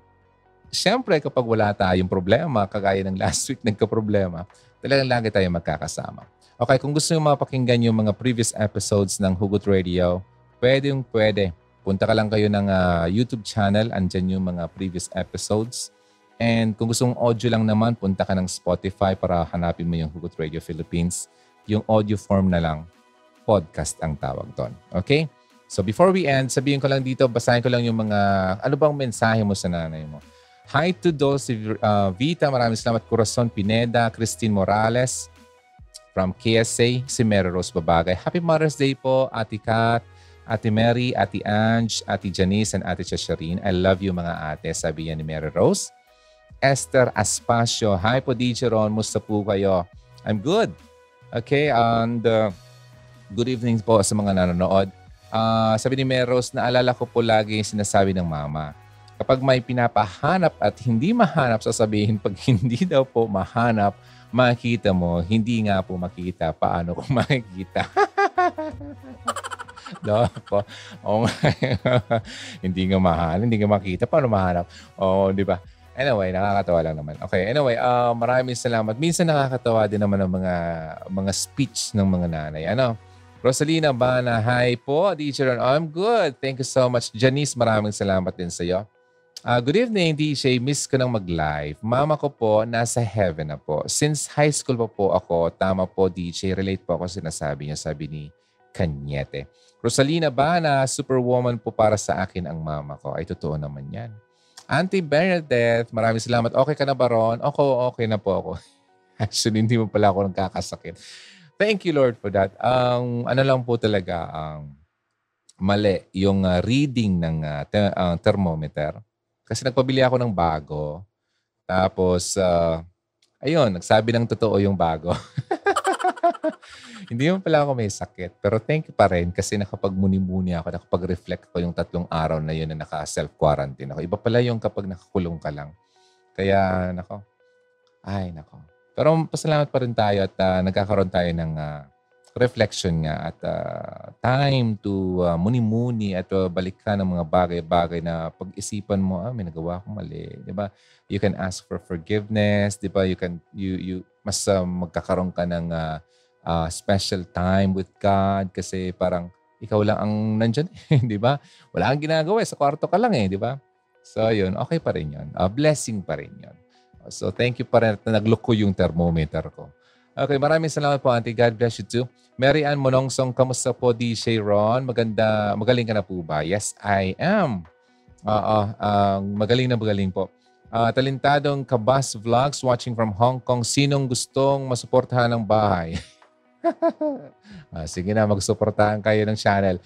syempre, kapag wala tayong problema, kagaya ng last week nagka-problema, talagang lagi tayo magkakasama. Okay, kung gusto nyo mapakinggan yung mga previous episodes ng Hugot Radio, pwede yung pwede. Punta ka lang kayo ng uh, YouTube channel, andyan yung mga previous episodes. And kung gusto mong audio lang naman, punta ka ng Spotify para hanapin mo yung Hugot Radio Philippines. Yung audio form na lang, podcast ang tawag doon. Okay? So before we end, sabihin ko lang dito, basahin ko lang yung mga, ano bang mensahe mo sa nanay mo? Hi to Dulce uh, Vita, maraming salamat. Corazon Pineda, Christine Morales, from KSA, si Mary Rose Babagay. Happy Mother's Day po, Ate Kat, Ate Mary, Ate Ange, Ate Janice, and Ate Chasharin. I love you mga ate, sabi yan ni Mary Rose. Esther Aspacio, Hi po DJ Ron, musta po kayo? I'm good. Okay, and uh, good evening po sa mga nanonood. Uh, sabi ni Meros, naalala ko po lagi yung sinasabi ng mama. Kapag may pinapahanap at hindi mahanap, sasabihin pag hindi daw po mahanap, makita mo, hindi nga po makita. Paano ko makikita? no, po. Oh, hindi nga mahal, hindi nga makita. Paano mahanap? Oh, di ba? Anyway, nakakatawa lang naman. Okay, anyway, uh, maraming salamat. Minsan nakakatawa din naman ang mga mga speech ng mga nanay. Ano? Rosalina Bana, hi po, DJ Ron. I'm good. Thank you so much. Janice, maraming salamat din sa iyo. Uh, good evening, DJ. Miss ko nang mag-live. Mama ko po, nasa heaven na po. Since high school pa po ako, tama po, DJ, relate po ako sinasabi niya, sabi ni Kanyete. Rosalina Bana, superwoman po para sa akin ang mama ko. Ay, totoo naman yan. Auntie Bernadette, maraming salamat. Okay ka na ba, Ron? Ako, okay na po ako. Actually, hindi mo pala ako nagkakasakit. Thank you, Lord, for that. Ang um, ano lang po talaga, ang um, mali, yung uh, reading ng uh, te- uh, thermometer. Kasi nagpabili ako ng bago. Tapos, uh, ayun, nagsabi ng totoo yung bago. Hindi mo pala ako may sakit. Pero thank you pa rin kasi nakapagmuni-muni ako, nakapag-reflect ko yung tatlong araw na yun na naka-self-quarantine ako. Iba pala yung kapag nakakulong ka lang. Kaya, nako, ay, nako. Pero pasalamat pa rin tayo at uh, nagkakaroon tayo ng uh, reflection nga at uh, time to uh, muni-muni at uh, balikan ng mga bagay-bagay na pag-isipan mo, ah, may nagawa akong mali. Di ba? You can ask for forgiveness. Di ba? You can, you, you, mas uh, magkakaroon ka ng uh, uh, special time with God kasi parang ikaw lang ang nandyan. di ba? Wala kang ginagawa. Eh. Sa kwarto ka lang eh. Di ba? So, yun. Okay pa rin yun. Uh, blessing pa rin yun. So thank you pa rin na naglook ko yung thermometer ko. Okay, maraming salamat po, Auntie. God bless you too. Mary Ann Monongsong, kamusta po, DJ Ron? Maganda, magaling ka na po ba? Yes, I am. Oo, uh, magaling na magaling po. Uh, talentadong Kabas Vlogs watching from Hong Kong. Sinong gustong masuportahan ng bahay? uh, sige na, magsuportahan kayo ng channel.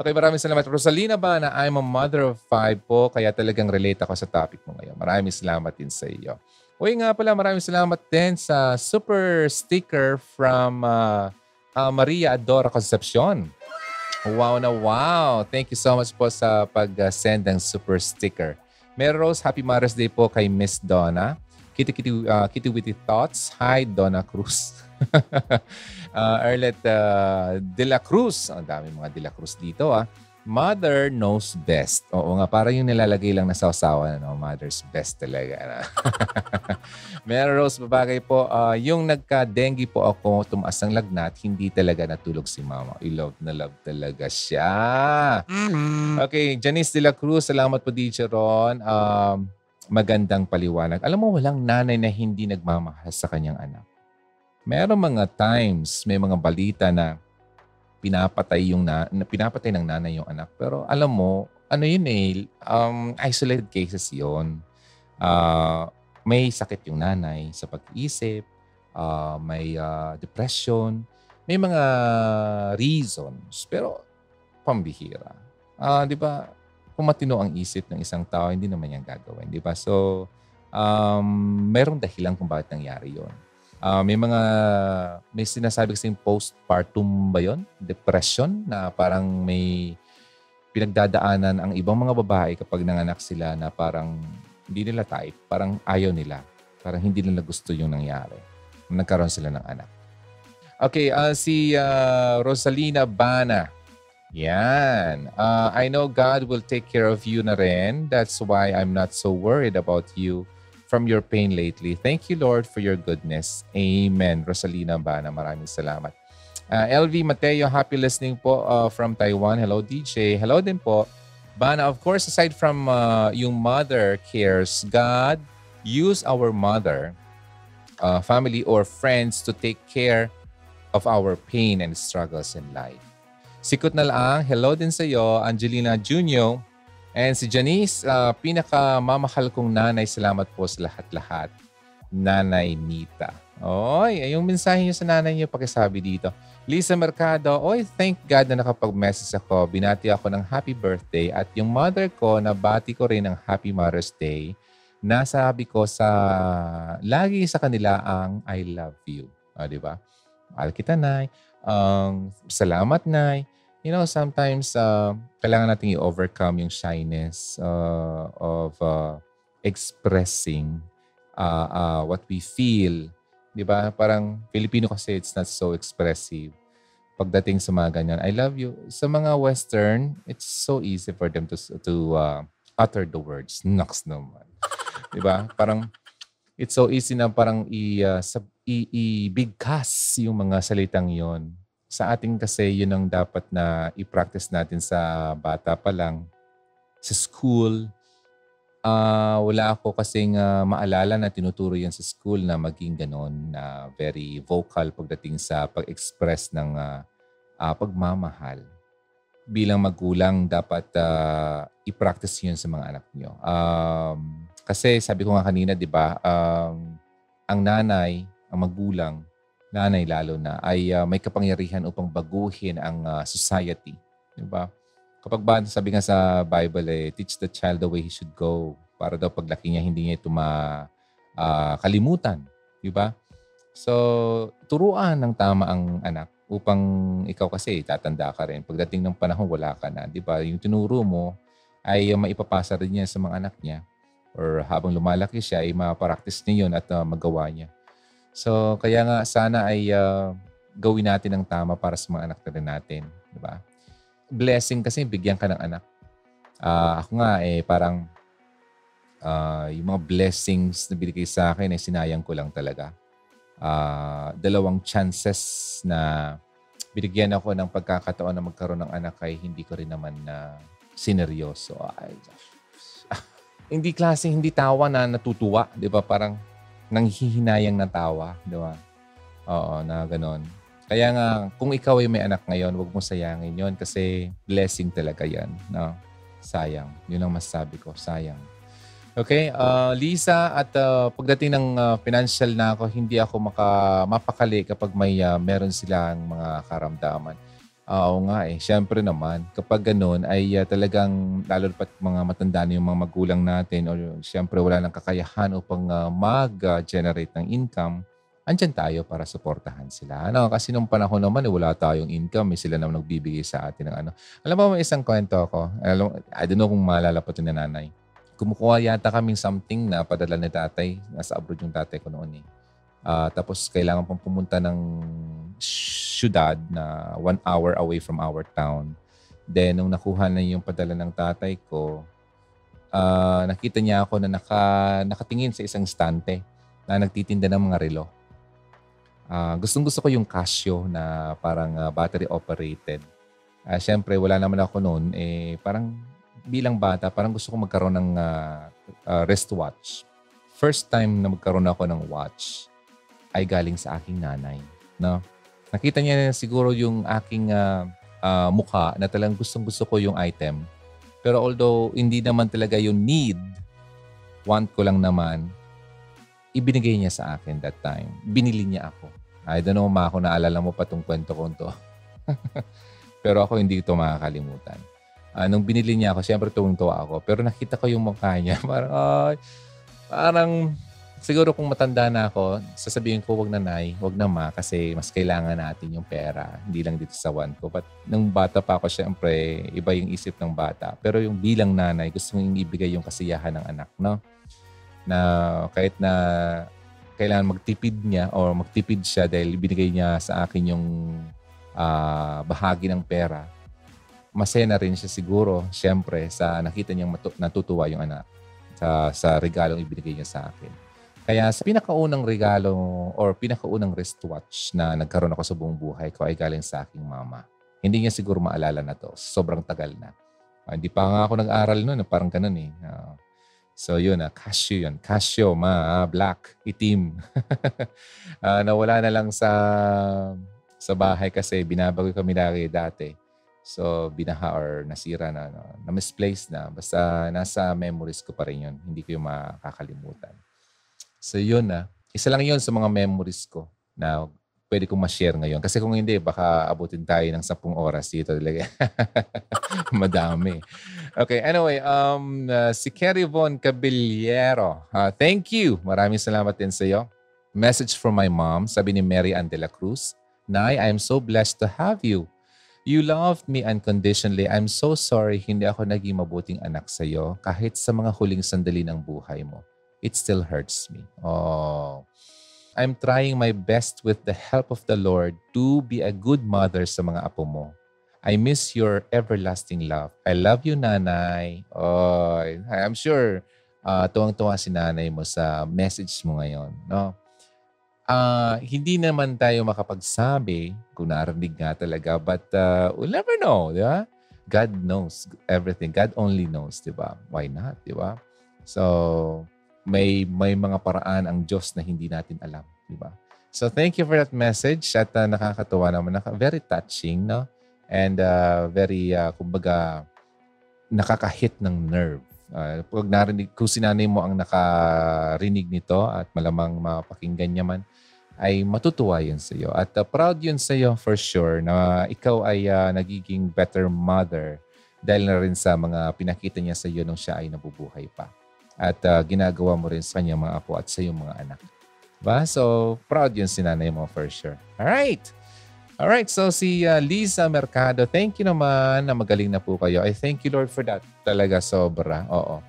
Okay, maraming salamat. Rosalina ba na I'm a mother of five po, kaya talagang relate ako sa topic mo ngayon. Maraming salamat din sa iyo. Uy nga pala, maraming salamat din sa super sticker from uh, uh, Maria Adora Concepcion. Wow na wow! Thank you so much po sa pag-send ng super sticker. Rose, happy Mother's Day po kay Miss Donna. Kitty Kitty, uh, Kitty Witty Thoughts. Hi, Donna Cruz. uh, Arlet uh, De La Cruz. Ang dami mga De La Cruz dito ah. Mother knows best. Oo nga, parang yung nilalagay lang na sausawan, no? mother's best talaga. Meron Rose, babagay po, uh, yung nagka-dengue po ako, tumaas ang lagnat, hindi talaga natulog si mama. I love na love talaga siya. Okay, Janice de la Cruz, salamat po DJ Ron. Um, magandang paliwanag. Alam mo, walang nanay na hindi nagmamahal sa kanyang anak. Meron mga times, may mga balita na pinapatay yung na, pinapatay ng nanay yung anak. Pero alam mo, ano yun eh, um, isolated cases yon uh, may sakit yung nanay sa pag-iisip, uh, may uh, depression, may mga reasons, pero pambihira. Uh, di ba, kung matino ang isip ng isang tao, hindi naman yan gagawin. Di ba? So, um, merong dahilan kung bakit nangyari yon Uh, may mga, may sinasabi kasing postpartum ba yun? Depression na parang may pinagdadaanan ang ibang mga babae kapag nanganak sila na parang hindi nila type, parang ayaw nila. Parang hindi nila gusto yung nangyari. Nagkaroon sila ng anak. Okay, uh, si uh, Rosalina Bana. Yan. Uh, I know God will take care of you na rin. That's why I'm not so worried about you from your pain lately. Thank you, Lord, for your goodness. Amen. Rosalina Bana, maraming salamat. Uh, LV Mateo, happy listening po uh, from Taiwan. Hello, DJ. Hello din po. Bana, of course, aside from uh, yung mother cares, God use our mother, uh, family, or friends to take care of our pain and struggles in life. Sikot na lang, hello din sa iyo, Angelina Junio. And si Janice, uh, pinaka-mamahal kong nanay, salamat po sa lahat-lahat. Nanay Nita. Oy, yung mensahe niyo sa nanay niyo, pakisabi dito. Lisa Mercado, oy, thank God na nakapag-message ako. Binati ako ng happy birthday at yung mother ko, nabati ko rin ng happy Mother's Day. Nasabi ko sa, lagi sa kanila ang I love you. O, di ba? Mahal kita, Nay. Um, salamat, Nay you know, sometimes uh, kailangan natin i-overcome yung shyness uh, of uh, expressing uh, uh, what we feel. Di ba? Parang Filipino kasi it's not so expressive. Pagdating sa mga ganyan, I love you. Sa mga Western, it's so easy for them to to uh, utter the words. Naks naman. Di ba? Parang it's so easy na parang i, uh, i, i-bigkas yung mga salitang yon sa ating kasi yun ang dapat na i-practice natin sa bata pa lang. Sa school, uh, wala ako kasing uh, maalala na tinuturo yan sa school na maging ganon na very vocal pagdating sa pag-express ng uh, uh, pagmamahal. Bilang magulang, dapat uh, i-practice yun sa mga anak nyo. Um, kasi sabi ko nga kanina, di ba, um, ang nanay, ang magulang, nanay lalo na, ay uh, may kapangyarihan upang baguhin ang uh, society. Di ba? Kapag ba, sabi nga sa Bible, eh, teach the child the way he should go para daw paglaki niya hindi niya ito makalimutan. Uh, di ba? So, turuan ng tama ang anak upang ikaw kasi tatanda ka rin. Pagdating ng panahon, wala ka na. Di ba? Yung tinuro mo ay maipapasa rin niya sa mga anak niya or habang lumalaki siya ay mapapractice niya yun at uh, magawa niya. So, kaya nga sana ay uh, gawin natin ang tama para sa mga anak na natin. Di ba? Blessing kasi bigyan ka ng anak. Uh, ako nga eh parang uh, yung mga blessings na binigay sa akin ay eh, sinayang ko lang talaga. Uh, dalawang chances na binigyan ako ng pagkakataon na magkaroon ng anak ay hindi ko rin naman na uh, sineryoso. Ay, hindi klase, hindi tawa na natutuwa. Di ba? Parang nanghihinayang na tawa, di ba? Oo, na ganon. Kaya nga, kung ikaw ay may anak ngayon, huwag mo sayangin yon kasi blessing talaga yan. No? Sayang. Yun ang masasabi ko. Sayang. Okay, uh, Lisa, at uh, pagdating ng uh, financial na ako, hindi ako maka, mapakali kapag may uh, meron silang mga karamdaman. Uh, oo nga eh. Siyempre naman, kapag ganun ay uh, talagang lalo pa mga matanda na yung mga magulang natin o siyempre wala nang kakayahan upang uh, mag-generate ng income, andyan tayo para suportahan sila. Ano, kasi nung panahon naman eh, wala tayong income, may sila naman nagbibigay sa atin ng ano. Alam mo, may isang kwento ako. Alam, I don't know kung maalala pa ito ni nanay. Kumukuha yata kaming something na padala ni tatay. Nasa abroad yung tatay ko noon eh. Uh, tapos kailangan pang pumunta ng syudad na one hour away from our town. Then, nung nakuha na yung padala ng tatay ko, uh, nakita niya ako na naka, nakatingin sa isang stante na nagtitinda ng mga relo. Uh, gustong gusto ko yung Casio na parang uh, battery operated. Uh, Siyempre, wala naman ako noon. Eh, parang bilang bata, parang gusto ko magkaroon ng uh, uh, wristwatch. First time na magkaroon ako ng watch ay galing sa aking nanay. No? Nakita niya siguro yung aking uh, uh, mukha na talagang gustong gusto ko yung item. Pero although hindi naman talaga yung need, want ko lang naman, ibinigay niya sa akin that time. Binili niya ako. I don't know, ma, kung naalala mo pa tong kwento ko to. Pero ako hindi ito makakalimutan. Uh, nung binili niya ako, siyempre tuwang-tuwa ako. Pero nakita ko yung mukha niya. Parang, ay, parang siguro kung matanda na ako, sasabihin ko, wag na nay, wag na ma, kasi mas kailangan natin yung pera. Hindi lang dito sa one ko. But nung bata pa ako, syempre, iba yung isip ng bata. Pero yung bilang nanay, gusto mong ibigay yung kasiyahan ng anak, no? Na kahit na kailangan magtipid niya or magtipid siya dahil binigay niya sa akin yung uh, bahagi ng pera, masaya na rin siya siguro, syempre, sa nakita niyang matu- natutuwa yung anak sa, sa regalong ibinigay niya sa akin. Kaya sa pinakaunang regalo or pinakaunang wristwatch na nagkaroon ako sa buong buhay ko ay galing sa aking mama. Hindi niya siguro maalala na to. Sobrang tagal na. Uh, hindi pa nga ako nag-aral noon. Parang ganun eh. Uh, so yun, uh, Casio yun. Casio, ma, black, itim. uh, nawala na lang sa sa bahay kasi binabago kami lagi dati. So, binaha or nasira na, no, na misplaced na. Basta nasa memories ko pa rin yun. Hindi ko yung makakalimutan. So yun na. Isa lang yun sa mga memories ko na pwede kong ma-share ngayon. Kasi kung hindi, baka abutin tayo ng 10 oras dito talaga. Madami. Okay, anyway, um, uh, si Kerry Von Caballero. Uh, thank you. Maraming salamat din sa iyo. Message from my mom, sabi ni Mary Ann de la Cruz. Nay, I am so blessed to have you. You loved me unconditionally. I'm so sorry hindi ako naging mabuting anak sa iyo kahit sa mga huling sandali ng buhay mo it still hurts me. Oh. I'm trying my best with the help of the Lord to be a good mother sa mga apo mo. I miss your everlasting love. I love you, nanay. Oh, I'm sure uh, tuwang-tuwa si nanay mo sa message mo ngayon. No? uh, hindi naman tayo makapagsabi kung narinig nga talaga. But uh, we'll never know, di ba? God knows everything. God only knows, di ba? Why not, di ba? So, may may mga paraan ang Diyos na hindi natin alam, di ba? So, thank you for that message at uh, nakakatuwa naman. Naka, very touching, no? And uh, very, uh, kumbaga, nakakahit ng nerve. Uh, pag narinig, kung sinanay mo ang nakarinig nito at malamang mapakinggan niya man, ay matutuwa yun sa iyo. At uh, proud yun sa iyo for sure na ikaw ay uh, nagiging better mother dahil na rin sa mga pinakita niya sa iyo nung siya ay nabubuhay pa. At uh, ginagawa mo rin sa kanyang mga apo at sa iyong mga anak. Ba? So, proud yun si nanay mo for sure. Alright. Alright, so si uh, Lisa Mercado, thank you naman na magaling na po kayo. I thank you Lord for that. Talaga sobra. Oo.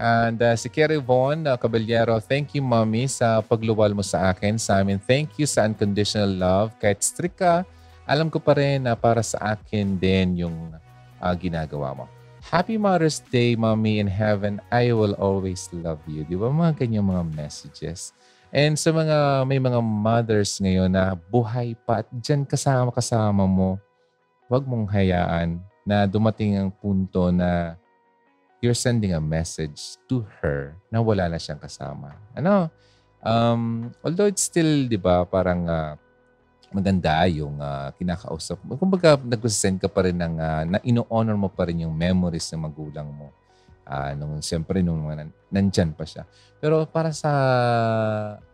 And uh, si Kerry Von uh, Caballero, thank you mommy sa pagluwal mo sa akin, sa amin. Thank you sa unconditional love. Kahit strict ka, alam ko pa rin na para sa akin din yung uh, ginagawa mo. Happy Mother's Day, Mommy in Heaven. I will always love you. Di ba mga ganyang mga messages? And sa mga may mga mothers ngayon na buhay pa at dyan kasama-kasama mo, huwag mong hayaan na dumating ang punto na you're sending a message to her na wala na siyang kasama. Ano? Um, although it's still, di ba, parang uh, maganda yung uh, kinakausap mo. Kumbaga, nag-send ka pa rin ng, uh, na ino-honor mo pa rin yung memories ng magulang mo. Uh, nung, siyempre, nung mga nan- nandyan pa siya. Pero para sa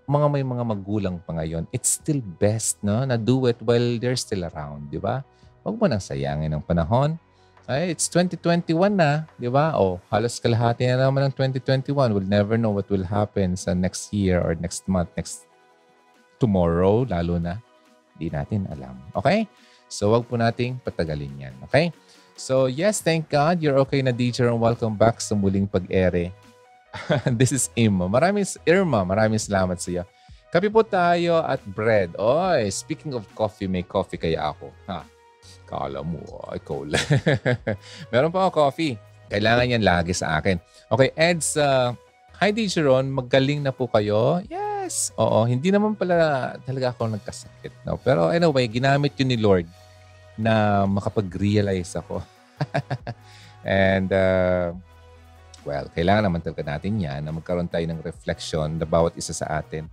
mga may mga magulang pa ngayon, it's still best no, na do it while they're still around, di ba? Huwag mo nang sayangin ang panahon ay, it's 2021 na, di ba? O, halos kalahati na naman ng 2021. We'll never know what will happen sa next year or next month, next tomorrow, lalo na. Di natin alam. Okay? So, wag po nating patagalin yan. Okay? So, yes, thank God. You're okay na, teacher, and welcome back sa muling pag-ere. This is Irma. Maraming, Irma, maraming salamat sa iyo. Kape po tayo at bread. Oy, speaking of coffee, may coffee kaya ako. Ha? Kala mo, oh, ikaw lang. Meron pa ako coffee. Kailangan yan lagi sa akin. Okay, Eds, uh, hi Dijeron, magaling na po kayo? Yes. Oo, hindi naman pala talaga ako nagkasakit. No? Pero anyway, ginamit yun ni Lord na makapag-realize ako. And, uh, well, kailangan naman talaga natin yan na magkaroon tayo ng reflection na bawat isa sa atin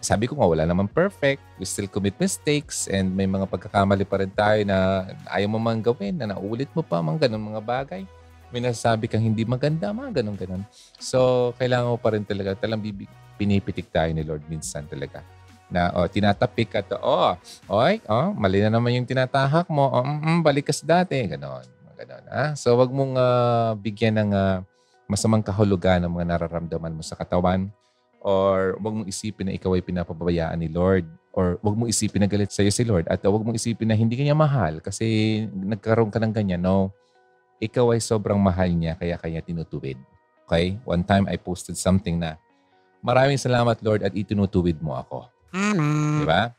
sabi ko nga wala naman perfect. We still commit mistakes and may mga pagkakamali pa rin tayo na ayaw mo man gawin, na naulit mo pa mga ganun mga bagay. May nasasabi kang hindi maganda, mga ganun ganun. So, kailangan mo pa rin talaga, talang bibig, pinipitik tayo ni Lord minsan talaga. Na, oh, tinatapik ka to, oh, oy, oh, mali na naman yung tinatahak mo, oh, mm, mm, balik ka sa dati, ganon. Ganon, ha? So, wag mong uh, bigyan ng uh, masamang kahulugan ng mga nararamdaman mo sa katawan or wag mong isipin na ikaw ay pinapabayaan ni Lord or wag mong isipin na galit sa'yo si Lord at wag mong isipin na hindi kanya mahal kasi nagkaroon ka ng ganyan. No, ikaw ay sobrang mahal niya kaya kanya tinutuwid. Okay? One time I posted something na maraming salamat Lord at itinutuwid mo ako. Di ba?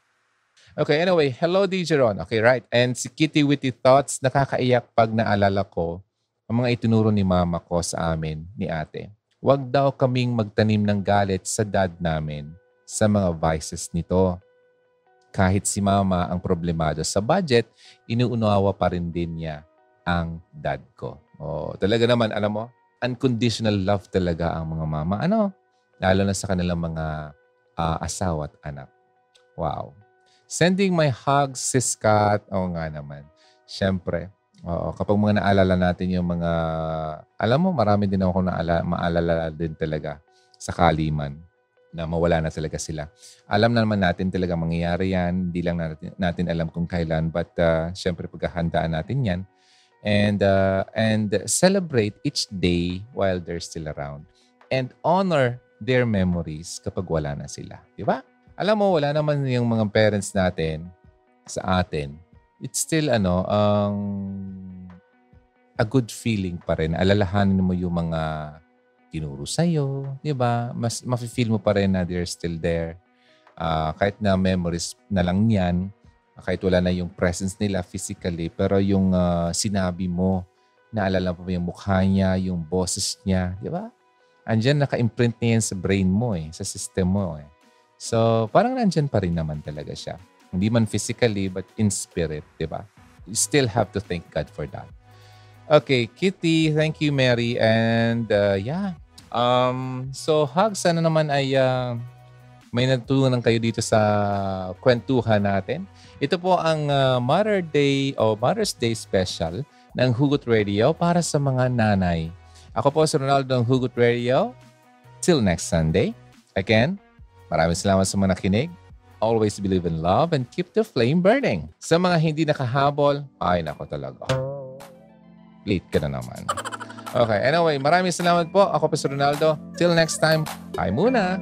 Okay, anyway, hello DJ Ron. Okay, right. And si Kitty Witty Thoughts, nakakaiyak pag naalala ko ang mga itinuro ni mama ko sa amin, ni ate. Huwag daw kaming magtanim ng galit sa dad namin sa mga vices nito. Kahit si mama ang problemado sa budget, inuunawa pa rin din niya ang dad ko. Oh, talaga naman, alam mo, unconditional love talaga ang mga mama. Ano? Lalo na sa kanilang mga uh, asawa at anak. Wow. Sending my hugs, sis Kat. Oo nga naman. Siyempre, Oo, kapag mga naalala natin yung mga, alam mo, marami din ako naala, maalala din talaga sa Kaliman na mawala na talaga sila. Alam na naman natin talaga mangyayari yan. Hindi lang natin, natin alam kung kailan. But uh, syempre pagkahandaan natin yan. And, uh, and celebrate each day while they're still around. And honor their memories kapag wala na sila. Di ba? Alam mo, wala naman yung mga parents natin sa atin it's still ano, ang um, a good feeling pa rin. Alalahanin mo yung mga tinuro sa'yo, di ba? Mas mafe-feel mo pa rin na they're still there. Uh, kahit na memories na lang yan, kahit wala na yung presence nila physically, pero yung uh, sinabi mo, naalala mo yung mukha niya, yung boses niya, di ba? Andiyan, naka-imprint niya yan sa brain mo eh, sa system mo eh. So, parang nandyan pa rin naman talaga siya. Hindi man physically, but in spirit, di ba? You still have to thank God for that. Okay, Kitty, thank you, Mary. And uh, yeah, um, so hugs, sana naman ay uh, may natutunan kayo dito sa kwentuhan natin. Ito po ang uh, Mother Day o Mother's Day special ng Hugot Radio para sa mga nanay. Ako po si Ronaldo ng Hugot Radio. Till next Sunday. Again, maraming salamat sa mga nakinig. Always believe in love and keep the flame burning. Sa mga hindi nakahabol, ay nako talaga. Late ka na naman. Okay, anyway, maraming salamat po. Ako po si Ronaldo. Till next time, bye muna.